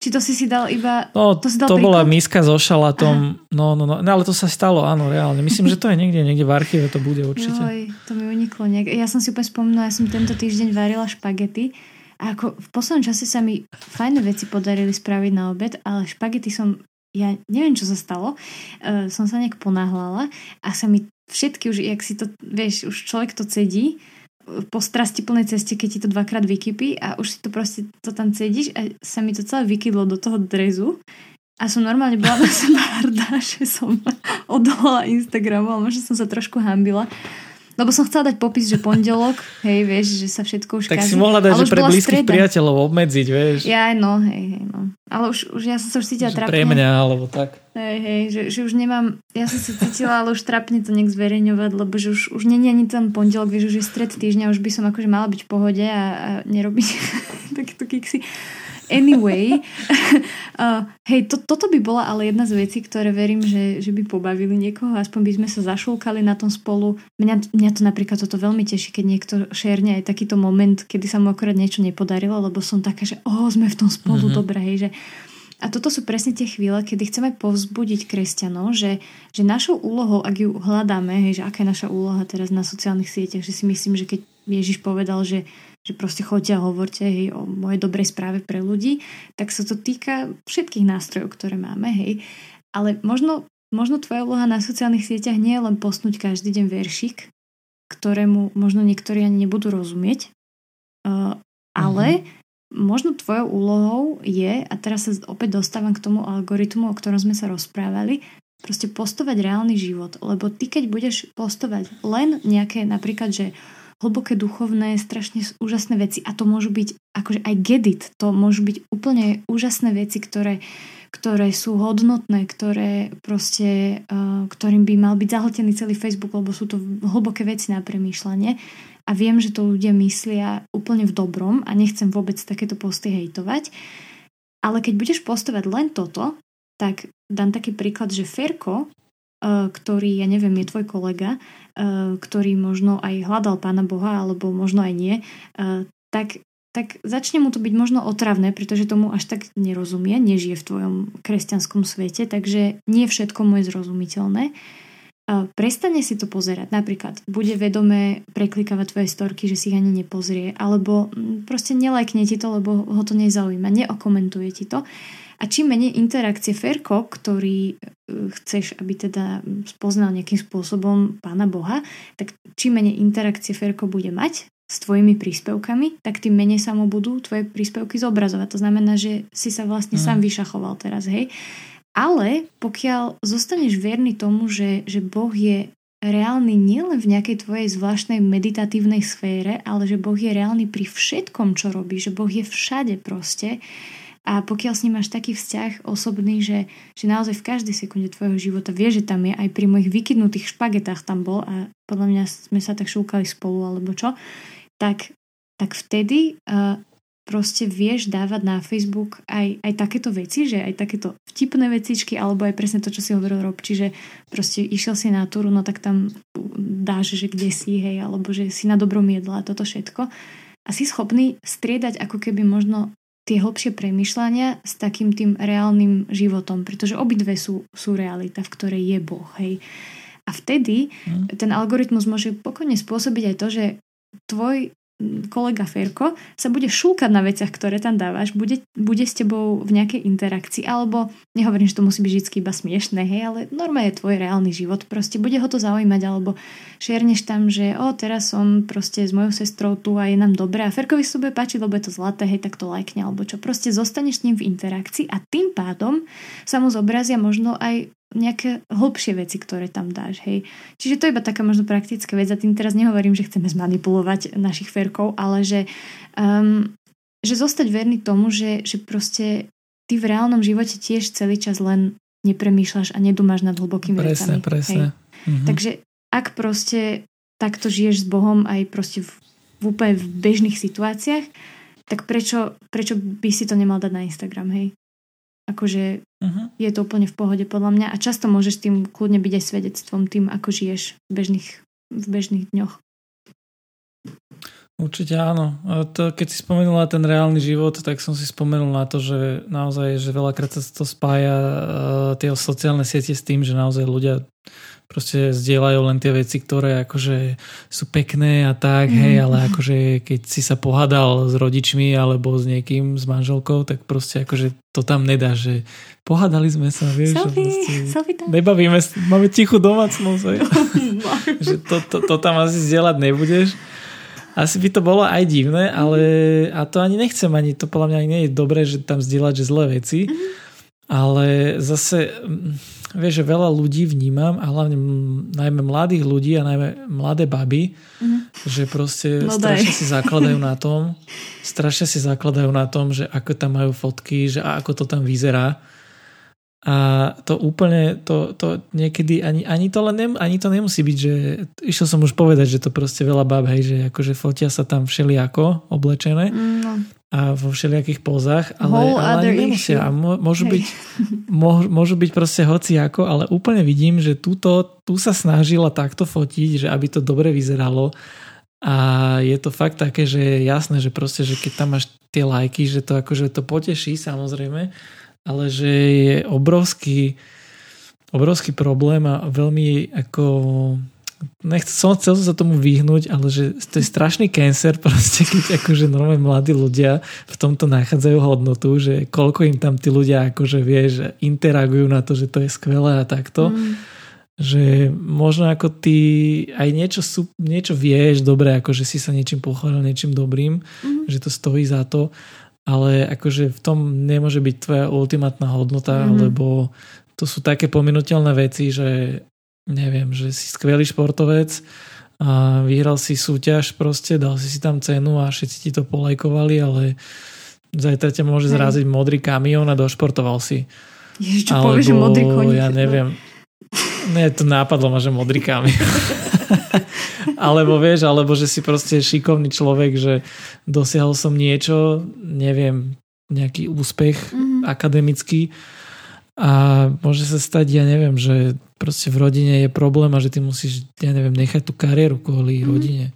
Či to si si dal iba... No, to, si dal to bola miska so šalatom. No, no, no, no, ale to sa stalo, áno, reálne. Myslím, že to je niekde, niekde v archíve to bude určite. Joj, to mi uniklo nejak. Ja som si úplne spomenula, ja som tento týždeň varila špagety a ako v poslednom čase sa mi fajné veci podarili spraviť na obed, ale špagety som, ja neviem, čo sa stalo, uh, som sa nejak ponáhľala a sa mi všetky už, jak si to, vieš, už človek to cedí, po strasti plnej ceste, keď ti to dvakrát vykypí a už si to proste to tam cedíš a sa mi to celé vykydlo do toho drezu. A som normálne bola na seba hrdá, že som odolala Instagramu, ale možno som sa trošku hambila lebo som chcela dať popis, že pondelok, hej, vieš, že sa všetko už Tak kazí. si mohla dať, že pre blízkych streda. priateľov obmedziť, vieš. Ja aj no, hej, hej, no. Ale už, už ja som sa už cítila trapne. Pre mňa, alebo tak. Hej, hej, že, že už nemám, ja som sa cítila, ale už trapne to nejak zverejňovať, lebo že už, už je ani ten pondelok, vieš, už je stred týždňa, už by som akože mala byť v pohode a, a nerobiť takéto kiksy. Anyway, uh, hej, to, toto by bola ale jedna z vecí, ktoré verím, že, že by pobavili niekoho, aspoň by sme sa zašulkali na tom spolu. Mňa, mňa to napríklad toto veľmi teší, keď niekto šerne aj takýto moment, kedy sa mu akorát niečo nepodarilo, lebo som taká, že oh, sme v tom spolu, mm-hmm. dobre, hej, že a toto sú presne tie chvíle, kedy chceme povzbudiť kresťanov, že, že našou úlohou, ak ju hľadáme, hej, že aká je naša úloha teraz na sociálnych sieťach, že si myslím, že keď Ježiš povedal, že že proste choďte a hovorte hej, o mojej dobrej správe pre ľudí, tak sa to týka všetkých nástrojov, ktoré máme, hej. Ale možno, možno tvoja úloha na sociálnych sieťach nie je len posnúť každý deň veršik, ktorému možno niektorí ani nebudú rozumieť, uh, ale mm-hmm. možno tvojou úlohou je, a teraz sa opäť dostávam k tomu algoritmu, o ktorom sme sa rozprávali, proste postovať reálny život. Lebo ty, keď budeš postovať len nejaké napríklad, že hlboké duchovné, strašne úžasné veci a to môžu byť akože aj gedit, to môžu byť úplne úžasné veci, ktoré, ktoré sú hodnotné, ktoré proste, uh, ktorým by mal byť zahltený celý Facebook, lebo sú to hlboké veci na premýšľanie. A viem, že to ľudia myslia úplne v dobrom a nechcem vôbec takéto posty hejtovať, ale keď budeš postovať len toto, tak dám taký príklad, že Ferko ktorý, ja neviem, je tvoj kolega, eh, ktorý možno aj hľadal Pána Boha, alebo možno aj nie, eh, tak, tak začne mu to byť možno otravné, pretože tomu až tak nerozumie, nežije v tvojom kresťanskom svete, takže nie všetko mu je zrozumiteľné. Prestane si to pozerať. Napríklad bude vedomé preklikávať tvoje storky, že si ich ani nepozrie, alebo proste nelajkne ti to, lebo ho to nezaujíma, neokomentuje ti to A čím menej interakcie Ferko, ktorý e, chceš, aby teda spoznal nejakým spôsobom Pána Boha, tak čím menej interakcie Ferko bude mať s tvojimi príspevkami, tak tým menej sa mu budú tvoje príspevky zobrazovať. To znamená, že si sa vlastne mm. sám vyšachoval teraz, hej. Ale pokiaľ zostaneš verný tomu, že, že Boh je reálny nielen v nejakej tvojej zvláštnej meditatívnej sfére, ale že Boh je reálny pri všetkom, čo robí, že Boh je všade proste. A pokiaľ s ním máš taký vzťah osobný, že, že naozaj v každej sekunde tvojho života vie, že tam je, aj pri mojich vykydnutých špagetách tam bol a podľa mňa sme sa tak šúkali spolu alebo čo, tak, tak vtedy uh, proste vieš dávať na Facebook aj, aj takéto veci, že aj takéto vtipné vecičky, alebo aj presne to, čo si hovoril Rob, čiže proste išiel si na túru, no tak tam dáš, že kde si, hej, alebo že si na dobrom jedle a toto všetko. A si schopný striedať ako keby možno tie hlbšie premyšľania s takým tým reálnym životom, pretože obidve sú, sú realita, v ktorej je Boh, hej. A vtedy mm. ten algoritmus môže pokojne spôsobiť aj to, že tvoj kolega Ferko sa bude šúkať na veciach, ktoré tam dávaš, bude, bude s tebou v nejakej interakcii, alebo nehovorím, že to musí byť vždy iba smiešné, hej, ale norma je tvoj reálny život, proste bude ho to zaujímať, alebo šerneš tam, že o, teraz som proste s mojou sestrou tu a je nám dobré a Ferkovi sa bude páčiť, lebo je to zlaté, hej, tak to lajkne, alebo čo, proste zostaneš s ním v interakcii a tým pádom sa mu zobrazia možno aj nejaké hlbšie veci, ktoré tam dáš, hej. Čiže to je iba taká možno praktická vec a tým teraz nehovorím, že chceme zmanipulovať našich ferkov, ale že, um, že zostať verný tomu, že, že proste ty v reálnom živote tiež celý čas len nepremýšľaš a nedumáš nad hlbokými presne, vecami. Presne, Mhm. Takže ak proste takto žiješ s Bohom aj proste v, v úplne v bežných situáciách, tak prečo, prečo by si to nemal dať na Instagram, hej? Akože uh-huh. je to úplne v pohode podľa mňa a často môžeš tým kľudne byť aj svedectvom tým, ako žiješ v bežných, v bežných dňoch. Určite áno. To, keď si spomenula ten reálny život, tak som si spomenul na to, že naozaj, že veľakrát sa to spája uh, tie sociálne siete s tým, že naozaj ľudia proste zdieľajú len tie veci, ktoré akože sú pekné a tak, mm. hej, ale akože keď si sa pohádal s rodičmi alebo s niekým, s manželkou, tak proste akože to tam nedá, že pohádali sme sa, vieš, selfie, selfie tam. nebavíme, máme tichú domácnosť, hej. že to, to, to tam asi zdieľať nebudeš. Asi by to bolo aj divné, ale a to ani nechcem, ani to podľa mňa ani nie je dobré, že tam zdieľať že zlé veci, mm. ale zase vieš, že veľa ľudí vnímam a hlavne najmä mladých ľudí a najmä mladé baby, mm. že proste Mladej. strašne si zakladajú na tom, strašne si zakladajú na tom, že ako tam majú fotky, že ako to tam vyzerá. A to úplne, to, to niekedy ani, ani, to len nem, ani to nemusí byť, že išiel som už povedať, že to proste veľa bab, hej, že akože fotia sa tam všelijako oblečené. Mm, no a vo všelijakých pozách, ale, ale nemusia. A môžu, byť, môžu byť proste hoci ako, ale úplne vidím, že túto, tu sa snažila takto fotiť, že aby to dobre vyzeralo. A je to fakt také, že je jasné, že proste, že keď tam máš tie lajky, že to akože to poteší samozrejme, ale že je obrovský obrovský problém a veľmi ako nechcel som chcel sa tomu vyhnúť, ale že to je strašný cancer proste, keď akože normálne mladí ľudia v tomto nachádzajú hodnotu, že koľko im tam tí ľudia akože vie, že interagujú na to, že to je skvelé a takto. Mm. Že možno ako ty aj niečo, sú, niečo vieš dobre, akože si sa niečím pochválil, niečím dobrým, mm. že to stojí za to, ale akože v tom nemôže byť tvoja ultimátna hodnota, mm. lebo to sú také pominuteľné veci, že neviem, že si skvelý športovec a vyhral si súťaž proste, dal si si tam cenu a všetci ti to polajkovali, ale zajtra ťa môže zraziť modrý kamión a došportoval si. Ježiš, čo Alebo, povieš, že modrý koník? Ja neviem. Ne, to nápadlo ma, že modrý kamión. alebo vieš, alebo že si proste šikovný človek, že dosiahol som niečo, neviem, nejaký úspech mm-hmm. akademický a môže sa stať, ja neviem, že proste v rodine je problém a že ty musíš, ja neviem, nechať tú kariéru kvôli mm. rodine.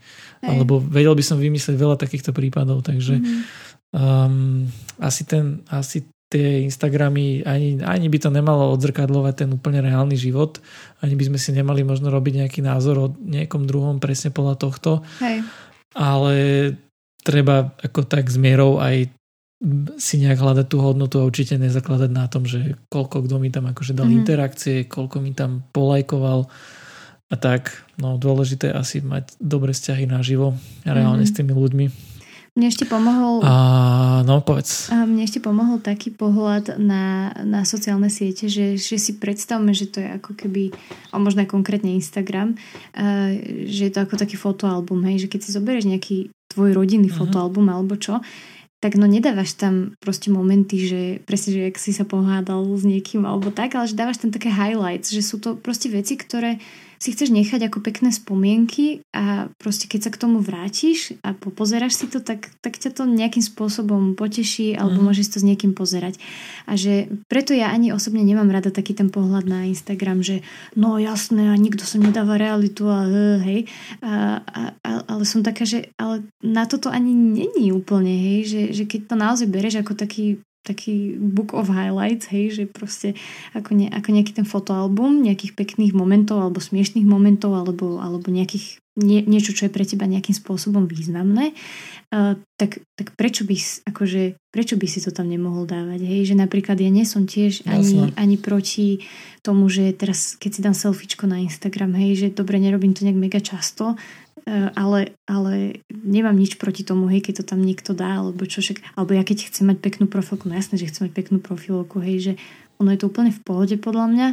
Hej. Alebo vedel by som vymyslieť veľa takýchto prípadov, takže mm. um, asi ten, asi tie Instagramy, ani, ani by to nemalo odzrkadlovať ten úplne reálny život, ani by sme si nemali možno robiť nejaký názor o niekom druhom presne podľa tohto. Hej. Ale treba ako tak s mierou aj si nejak hľadať tú hodnotu a určite nezakladať na tom, že koľko kto mi tam akože dal mm. interakcie, koľko mi tam polajkoval a tak. No dôležité asi mať dobré vzťahy naživo a reálne mm. s tými ľuďmi. Mne ešte pomohol... A, no, povedz. A mne ešte pomohol taký pohľad na, na sociálne siete, že, že si predstavme, že to je ako keby, a možno aj konkrétne Instagram, uh, že je to ako taký fotoalbum, hej, že keď si zoberieš nejaký tvoj rodinný uh-huh. fotoalbum alebo čo, tak no nedávaš tam proste momenty, že presne, že ak si sa pohádal s niekým alebo tak, ale že dávaš tam také highlights, že sú to proste veci, ktoré si chceš nechať ako pekné spomienky a proste keď sa k tomu vrátiš a pozeráš si to, tak, tak ťa to nejakým spôsobom poteší alebo mm. môžeš to s niekým pozerať. A že preto ja ani osobne nemám rada taký ten pohľad na Instagram, že no jasné a nikto sa nedáva realitu a hej. A, a, a, ale som taká, že ale na toto ani není úplne, hej, že, že keď to naozaj bereš ako taký taký book of highlights, hej, že proste ako, ne, ako nejaký ten fotoalbum nejakých pekných momentov alebo smiešných momentov alebo, alebo nejakých, nie, niečo, čo je pre teba nejakým spôsobom významné, uh, tak, tak prečo, by, akože, prečo by si to tam nemohol dávať, hej, že napríklad ja nie som tiež ani, ani proti tomu, že teraz keď si dám selfiečko na Instagram, hej, že dobre, nerobím to nejak mega často, ale, ale nemám nič proti tomu, hej, keď to tam niekto dá, alebo čo však, alebo ja keď chcem mať peknú profilku, no jasné, že chcem mať peknú profilku, hej, že ono je to úplne v pohode podľa mňa,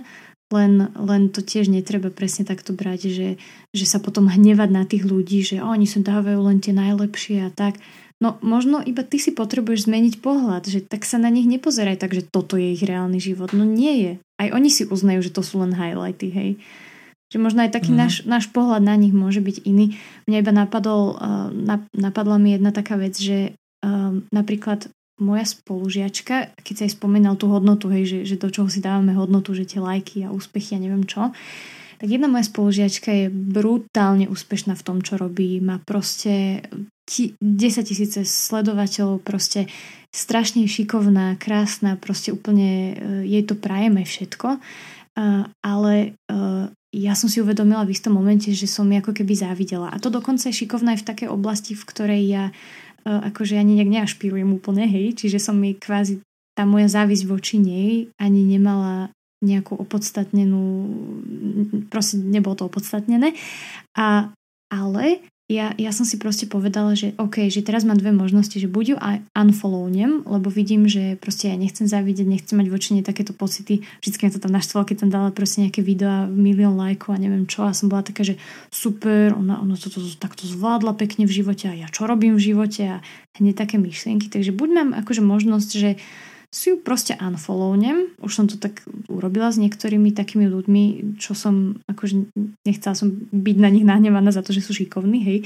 len, len to tiež netreba presne takto brať, že, že sa potom hnevať na tých ľudí, že oni sa dávajú len tie najlepšie a tak. No možno iba ty si potrebuješ zmeniť pohľad, že tak sa na nich nepozeraj tak, že toto je ich reálny život. No nie je. Aj oni si uznajú, že to sú len highlighty, hej. Že možno aj taký mm. náš, náš pohľad na nich môže byť iný. Mne iba napadol, uh, napadla mi jedna taká vec, že uh, napríklad moja spolužiačka, keď sa jej spomínal tú hodnotu, hej, že, že do čoho si dávame hodnotu, že tie lajky a úspechy a neviem čo, tak jedna moja spolužiačka je brutálne úspešná v tom, čo robí. Má proste 10 tisíce sledovateľov, proste strašne šikovná, krásna, proste úplne uh, jej to prajem aj všetko. Ale ja som si uvedomila v istom momente, že som ako keby závidela. A to dokonca je šikovná aj v takej oblasti, v ktorej ja uh, akože ani nejak neašpirujem úplne, hej. Čiže som mi kvázi tá moja závisť voči nej ani nemala nejakú opodstatnenú, proste nebolo to opodstatnené. A, ale ja, ja som si proste povedala, že OK, že teraz mám dve možnosti, že buď ju unfollownem, lebo vidím, že proste ja nechcem zavidieť, nechcem mať voči nej takéto pocity. Vždycky ma to tam naštvalo, keď tam dala proste nejaké videá, milión lajkov a neviem čo. A som bola taká, že super, ona, ona toto to, takto zvládla pekne v živote a ja čo robím v živote a hneď také myšlienky. Takže buď mám akože možnosť, že si ju proste unfollownem. Už som to tak urobila s niektorými takými ľuďmi, čo som, akože nechcela som byť na nich nahnevaná za to, že sú šikovní, hej.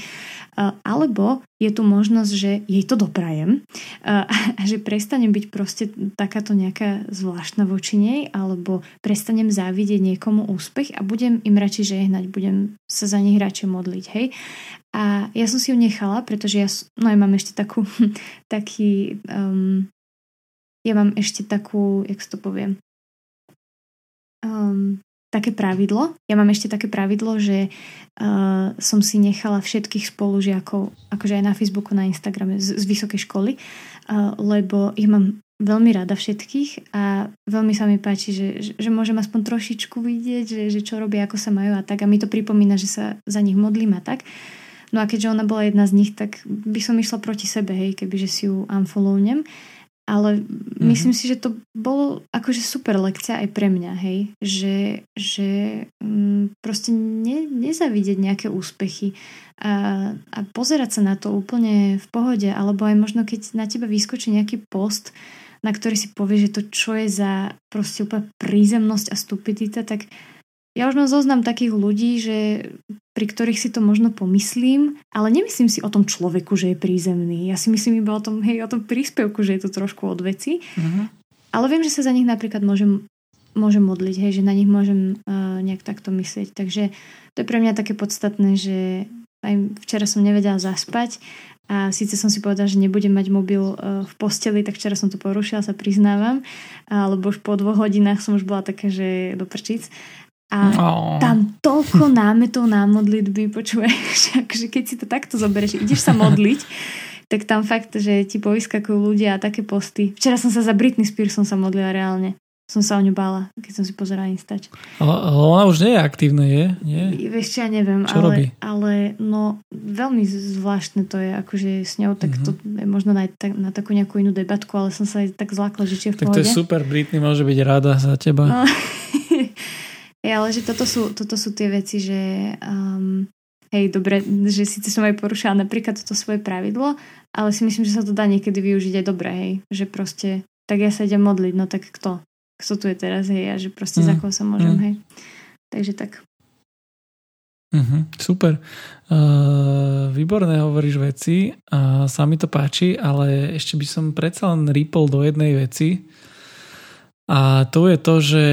Alebo je tu možnosť, že jej to doprajem a že prestanem byť proste takáto nejaká zvláštna voči nej, alebo prestanem závidieť niekomu úspech a budem im radšej žehnať, budem sa za nich radšej modliť, hej. A ja som si ju nechala, pretože ja, no ja mám ešte takú, taký um, ja mám ešte takú, jak to poviem, um, také pravidlo. Ja mám ešte také pravidlo, že uh, som si nechala všetkých spolužiakov, akože aj na Facebooku, na Instagrame z, z vysokej školy, uh, lebo ich mám veľmi rada všetkých a veľmi sa mi páči, že, že, že môžem aspoň trošičku vidieť, že, že čo robia, ako sa majú a tak a mi to pripomína, že sa za nich modlím a tak. No a keďže ona bola jedna z nich, tak by som išla proti sebe, hej, kebyže si ju unfollownem. Ale mm-hmm. myslím si, že to bolo akože super lekcia aj pre mňa, hej, že, že mm, proste ne, nezavidieť nejaké úspechy a, a pozerať sa na to úplne v pohode, alebo aj možno keď na teba vyskočí nejaký post, na ktorý si povie, že to čo je za proste úplne prízemnosť a stupidita, tak ja už mám zoznam takých ľudí, že pri ktorých si to možno pomyslím, ale nemyslím si o tom človeku, že je prízemný. Ja si myslím iba o tom, hej, o tom príspevku, že je to trošku od veci. Uh-huh. Ale viem, že sa za nich napríklad môžem, môžem modliť, hej, že na nich môžem uh, nejak takto myslieť. Takže to je pre mňa také podstatné, že aj včera som nevedela zaspať a síce som si povedala, že nebudem mať mobil uh, v posteli, tak včera som to porušila, sa priznávam, alebo už po dvoch hodinách som už bola taká, že do prčic. A oh. tam toľko námetov na modlitby, že akože keď si to takto zoberieš, ideš sa modliť, tak tam fakt, že ti povyskakujú ľudia a také posty. Včera som sa za Britney Spears som sa modlila reálne som sa o ňu bála, keď som si pozerala Instač. Ale, ale ona už nie je aktívna, je? Nie? Vieš čo, ja neviem, čo ale, robí? ale no, veľmi zvláštne to je, akože s ňou, tak mm-hmm. to je možno na, na takú nejakú inú debatku, ale som sa aj tak zlákla, že či je v Tak pohode. to je super, Britney môže byť rada za teba. No. je, ale že toto sú, toto sú tie veci, že um, hej, dobre, že síce som aj porušila napríklad toto svoje pravidlo, ale si myslím, že sa to dá niekedy využiť aj dobre, hej, že proste tak ja sa idem modliť, no tak kto? kto tu je teraz, hej, a že proste mm. za koho sa môžem, mm. hej. Takže tak. Mm-hmm, super. Uh, výborné hovoríš veci a sa mi to páči, ale ešte by som predsa len rýpol do jednej veci a to je to, že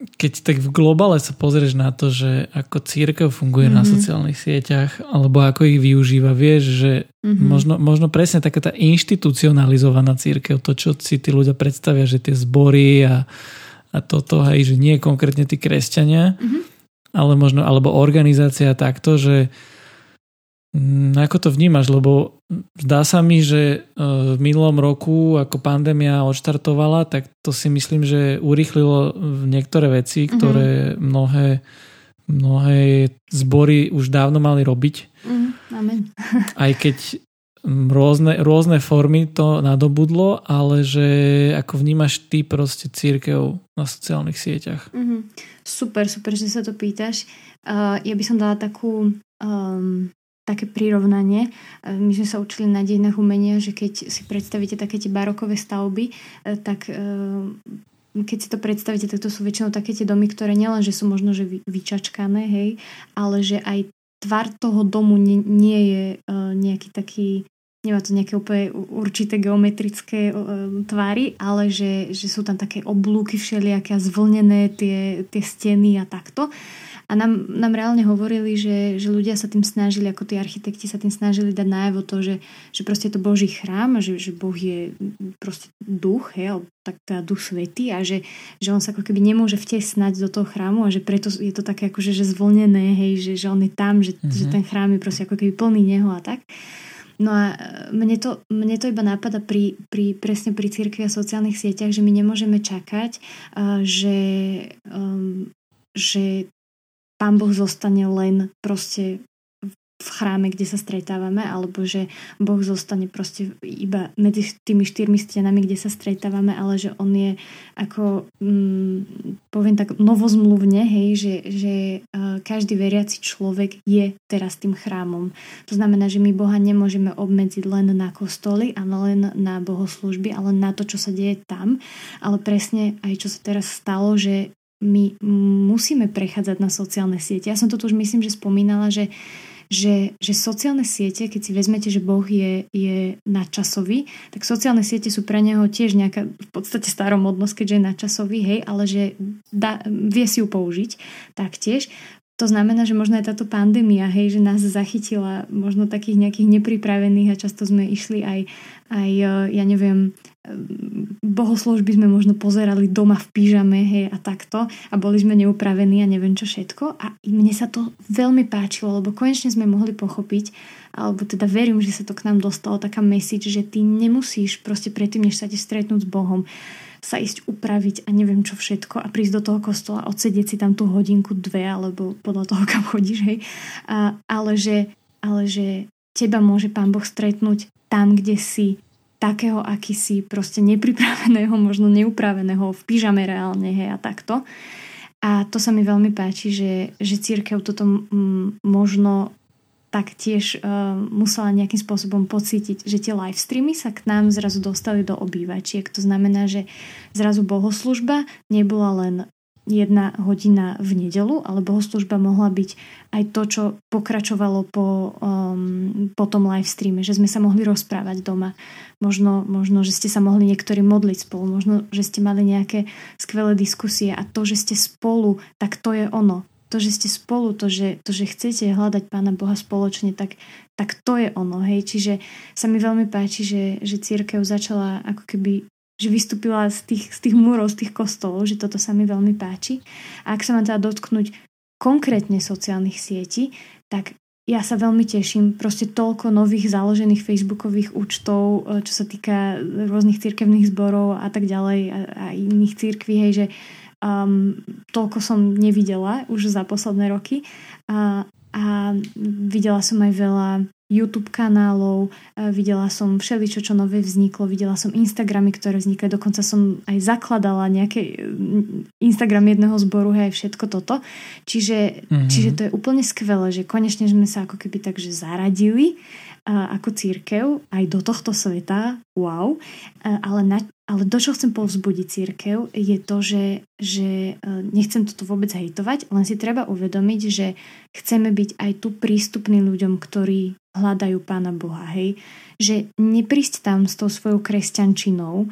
keď tak v globále sa pozrieš na to, že ako církev funguje mm-hmm. na mhm. sociálnych sieťach, alebo ako ich využíva, vieš, že mm-hmm. možno, možno presne taká tá inštitucionalizovaná církev, to, čo si tí ľudia predstavia, že tie zbory a, a toto, hej, že nie konkrétne tí kresťania, mm-hmm. ale možno, alebo organizácia takto, že Mm, ako to vnímaš? Lebo zdá sa mi, že e, v minulom roku, ako pandémia odštartovala, tak to si myslím, že urýchlilo niektoré veci, mhm. ktoré mm-hmm. mnohé, mnohé zbory už dávno mali robiť. Mm, amen. Aj keď rôzne, rôzne formy to nadobudlo, ale že ako vnímaš ty proste církev na sociálnych sieťach? Mm-hmm. Super, super, že sa to pýtaš. Uh, ja by som dala takú um, také prirovnanie. E, my sme sa učili na dejinách umenia, že keď si predstavíte také tie barokové stavby, e, tak e, keď si to predstavíte, tak to sú väčšinou také tie domy, ktoré nielen, že sú možno že vyčačkané, hej, ale že aj tvar toho domu nie, nie je nejaký taký nemá to nejaké úplne určité geometrické tvary, ale že, že sú tam také oblúky všelijaké a zvlnené tie, tie steny a takto. A nám, nám reálne hovorili, že, že ľudia sa tým snažili, ako tí architekti sa tým snažili dať najavo to, že, že proste je to Boží chrám že, že Boh je proste duch, hej, tak teda duch svetý a že, že on sa ako keby nemôže vtesnať do toho chrámu a že preto je to také akože že zvolnené, hej, že, že on je tam, že, mm-hmm. že ten chrám je proste ako keby plný neho a tak. No a mne to, mne to iba nápada pri, pri, presne pri cirkvi a sociálnych sieťach, že my nemôžeme čakať, uh, že, um, že pán Boh zostane len proste v chráme, kde sa stretávame, alebo že Boh zostane proste iba medzi tými štyrmi stenami, kde sa stretávame, ale že on je ako, mm, poviem tak, novozmluvne, hej, že, že uh, každý veriaci človek je teraz tým chrámom. To znamená, že my Boha nemôžeme obmedziť len na kostoly a len na bohoslužby, ale na to, čo sa deje tam. Ale presne aj čo sa teraz stalo, že my musíme prechádzať na sociálne siete. Ja som to tu už myslím, že spomínala, že, že, že sociálne siete, keď si vezmete, že Boh je, je nadčasový, tak sociálne siete sú pre neho tiež nejaká v podstate staromodnosť, keďže je nadčasový, hej, ale že dá, vie si ju použiť taktiež. To znamená, že možno aj táto pandémia, hej, že nás zachytila možno takých nejakých nepripravených a často sme išli aj, aj ja neviem, bohoslužby sme možno pozerali doma v pížame hej, a takto. A boli sme neupravení a neviem čo všetko. A mne sa to veľmi páčilo, lebo konečne sme mohli pochopiť alebo teda verím, že sa to k nám dostalo taká message, že ty nemusíš proste predtým, než sa ti stretnúť s Bohom sa ísť upraviť a neviem čo všetko a prísť do toho kostola, odsedieť si tam tú hodinku, dve alebo podľa toho, kam chodíš, hej. A, ale, že, ale že teba môže Pán Boh stretnúť tam, kde si takého, aký si proste nepripraveného, možno neupraveného v pyžame reálne, hej, a takto. A to sa mi veľmi páči, že, že církev toto m- možno tak tiež uh, musela nejakým spôsobom pocítiť, že tie live streamy sa k nám zrazu dostali do obývačiek. To znamená, že zrazu bohoslužba nebola len jedna hodina v nedelu, ale bohoslužba mohla byť aj to, čo pokračovalo po, um, po tom live streame, že sme sa mohli rozprávať doma. Možno, možno, že ste sa mohli niektorí modliť spolu, možno, že ste mali nejaké skvelé diskusie a to, že ste spolu, tak to je ono to, že ste spolu, to, že, to, že chcete hľadať Pána Boha spoločne, tak, tak to je ono. Hej. Čiže sa mi veľmi páči, že, že církev začala ako keby že vystúpila z tých, z tých múrov, z tých kostolov, že toto sa mi veľmi páči. A ak sa mám teda dotknúť konkrétne sociálnych sietí, tak ja sa veľmi teším. Proste toľko nových založených facebookových účtov, e, čo sa týka rôznych cirkevných zborov a tak ďalej a, a iných církví, hej, že um, toľko som nevidela už za posledné roky. A, a videla som aj veľa YouTube kanálov, videla som všeličo, čo nové vzniklo, videla som Instagramy, ktoré vznikli, dokonca som aj zakladala nejaké mm, Instagram jedného zboru, aj všetko toto. Čiže, mm-hmm. čiže to je úplne skvelé, že konečne sme sa ako keby takže zaradili ako církev aj do tohto sveta, wow, ale, na, ale do čo chcem povzbudiť církev je to, že, že e, nechcem toto vôbec hejtovať, len si treba uvedomiť, že chceme byť aj tu prístupní ľuďom, ktorí hľadajú Pána Boha, hej. Že neprísť tam s tou svojou kresťančinou, e,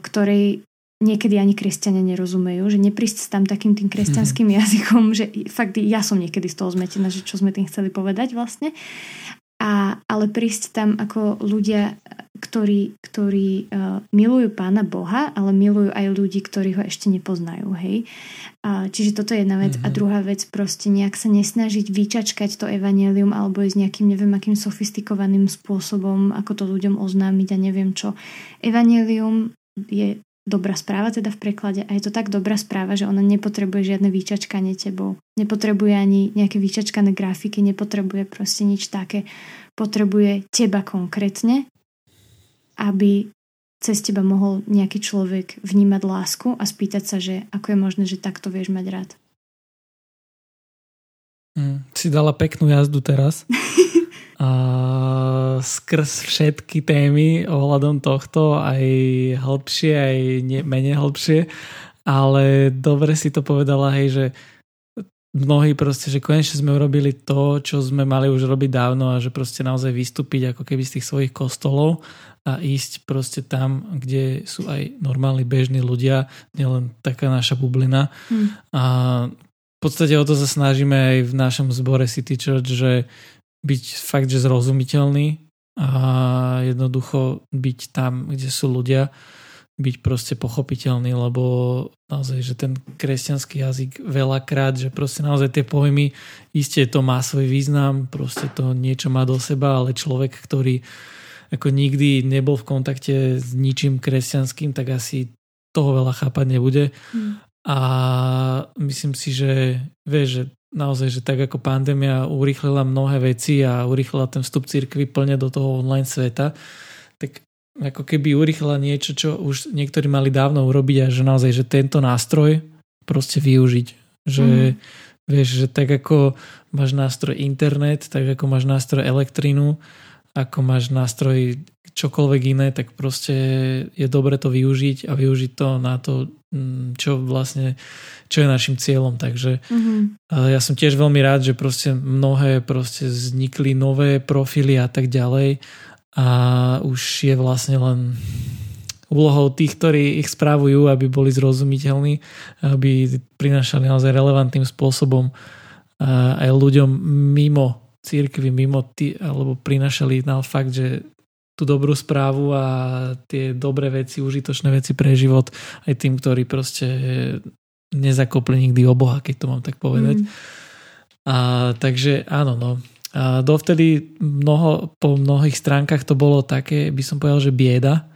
ktorej niekedy ani kresťania nerozumejú, že neprísť tam takým tým kresťanským jazykom, že fakt ja som niekedy z toho zmetená, že čo sme tým chceli povedať vlastne a, ale prísť tam ako ľudia, ktorí, ktorí uh, milujú Pána Boha, ale milujú aj ľudí, ktorí ho ešte nepoznajú. Hej? A, čiže toto je jedna vec. Mm-hmm. A mhm. druhá vec, proste nejak sa nesnažiť vyčačkať to evanelium alebo ísť nejakým, neviem, akým sofistikovaným spôsobom, ako to ľuďom oznámiť a neviem čo. Evanelium je dobrá správa teda v preklade a je to tak dobrá správa, že ona nepotrebuje žiadne vyčačkanie tebou. Nepotrebuje ani nejaké vyčačkané grafiky, nepotrebuje proste nič také. Potrebuje teba konkrétne, aby cez teba mohol nejaký človek vnímať lásku a spýtať sa, že ako je možné, že takto vieš mať rád. Mm, si dala peknú jazdu teraz. skrz všetky témy ohľadom tohto, aj hĺbšie, aj ne, menej hĺbšie, ale dobre si to povedala, hej, že mnohí proste, že konečne sme urobili to, čo sme mali už robiť dávno a že proste naozaj vystúpiť ako keby z tých svojich kostolov a ísť proste tam, kde sú aj normálni bežní ľudia, nielen taká naša bublina. Hmm. A v podstate o to sa snažíme aj v našom zbore City Church, že byť fakt, že zrozumiteľný a jednoducho byť tam, kde sú ľudia, byť proste pochopiteľný, lebo naozaj, že ten kresťanský jazyk veľakrát, že proste naozaj tie pojmy, isté to má svoj význam, proste to niečo má do seba, ale človek, ktorý ako nikdy nebol v kontakte s ničím kresťanským, tak asi toho veľa chápať nebude. Mm. A myslím si, že vieš, že naozaj, že tak ako pandémia urýchlila mnohé veci a urýchlila ten vstup cirkvy plne do toho online sveta, tak ako keby urýchlila niečo, čo už niektorí mali dávno urobiť a že naozaj, že tento nástroj proste využiť. Že mm. vieš, že tak ako máš nástroj internet, tak ako máš nástroj elektrínu, ako máš nástroj čokoľvek iné, tak proste je dobre to využiť a využiť to na to, čo vlastne, čo je našim cieľom. Takže mm-hmm. ja som tiež veľmi rád, že proste mnohé proste vznikli nové profily a tak ďalej a už je vlastne len úlohou tých, ktorí ich správujú, aby boli zrozumiteľní, aby prinašali naozaj relevantným spôsobom aj ľuďom mimo církvy mimo tý, alebo prinašali na fakt, že tú dobrú správu a tie dobré veci, užitočné veci pre život aj tým, ktorí proste nezakopli nikdy o Boha, keď to mám tak povedať. Mm. A, takže áno, no. A dovtedy mnoho, po mnohých stránkach to bolo také, by som povedal, že bieda.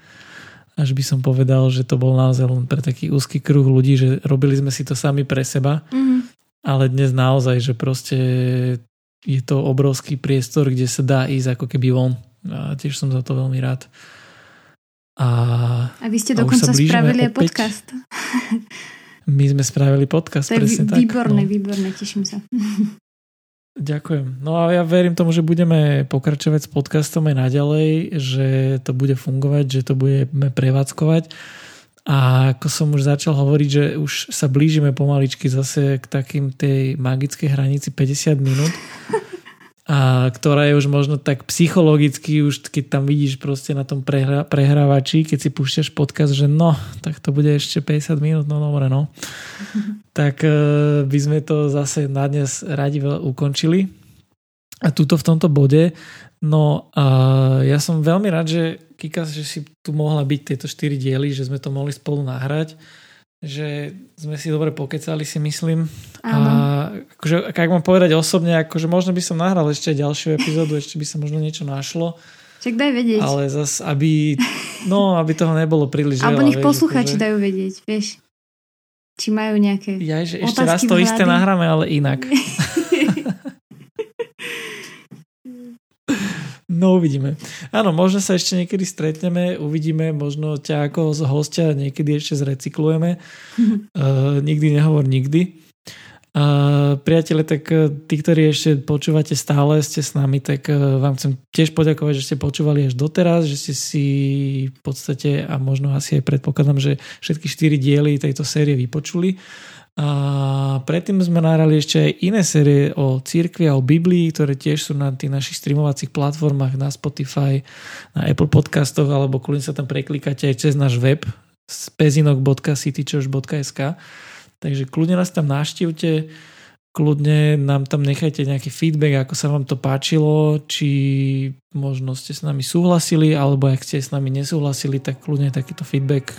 Až by som povedal, že to bol naozaj len pre taký úzky kruh ľudí, že robili sme si to sami pre seba. Mm. Ale dnes naozaj, že proste je to obrovský priestor, kde sa dá ísť ako keby von. A tiež som za to veľmi rád. A, a vy ste a dokonca spravili aj podcast. My sme spravili podcast, to je presne tak. Výborné, no. výborné, teším sa. Ďakujem. No a ja verím tomu, že budeme pokračovať s podcastom aj naďalej, že to bude fungovať, že to budeme prevádzkovať a ako som už začal hovoriť, že už sa blížime pomaličky zase k takým tej magickej hranici 50 minút, a ktorá je už možno tak psychologicky, už keď tam vidíš proste na tom prehra, prehrávači, keď si púšťaš podcast, že no, tak to bude ešte 50 minút, no dobre, no. tak e, by sme to zase na dnes radi ukončili. A tuto v tomto bode, no a ja som veľmi rád, že Kika, že si tu mohla byť tieto 4 diely, že sme to mohli spolu nahrať. Že sme si dobre pokecali, si myslím. Áno. A akože, ak mám povedať osobne, akože možno by som nahral ešte ďalšiu epizódu, ešte by sa možno niečo našlo. Čak daj vedieť. Ale zas, aby, no, aby toho nebolo príliš Alebo nech posluchači akože... dajú vedieť, vieš. Či majú nejaké Ja, že ešte raz to isté nahráme, ale inak. No uvidíme. Áno, možno sa ešte niekedy stretneme, uvidíme, možno ťa ako z hostia niekedy ešte zrecyklujeme. uh, nikdy nehovor nikdy. Uh, priatelia, tak uh, tí, ktorí ešte počúvate stále, ste s nami, tak uh, vám chcem tiež poďakovať, že ste počúvali až doteraz, že ste si v podstate a možno asi aj predpokladám, že všetky štyri diely tejto série vypočuli. A predtým sme nahrali ešte aj iné série o církvi a o Biblii, ktoré tiež sú na tých našich streamovacích platformách, na Spotify, na Apple podcastoch, alebo kľudne sa tam preklikáte aj cez náš web spezinok.citychurch.sk Takže kľudne nás tam naštívte, kľudne nám tam nechajte nejaký feedback, ako sa vám to páčilo, či možno ste s nami súhlasili, alebo ak ste s nami nesúhlasili, tak kľudne takýto feedback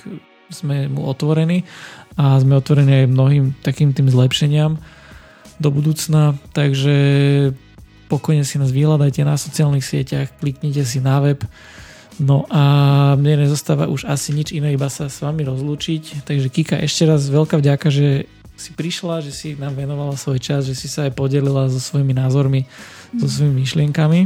sme mu otvorení a sme otvorení aj mnohým takým tým zlepšeniam do budúcna, takže pokojne si nás vyhľadajte na sociálnych sieťach, kliknite si na web, No a mne nezostáva už asi nič iné, iba sa s vami rozlúčiť. Takže Kika, ešte raz veľká vďaka, že si prišla, že si nám venovala svoj čas, že si sa aj podelila so svojimi názormi, so mhm. svojimi myšlienkami.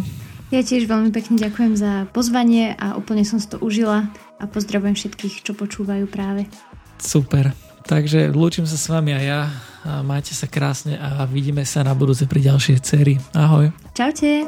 Ja tiež veľmi pekne ďakujem za pozvanie a úplne som si to užila a pozdravujem všetkých, čo počúvajú práve. Super. Takže lúčim sa s vami a ja. A majte sa krásne a vidíme sa na budúce pri ďalšej sérii. Ahoj. Čaute.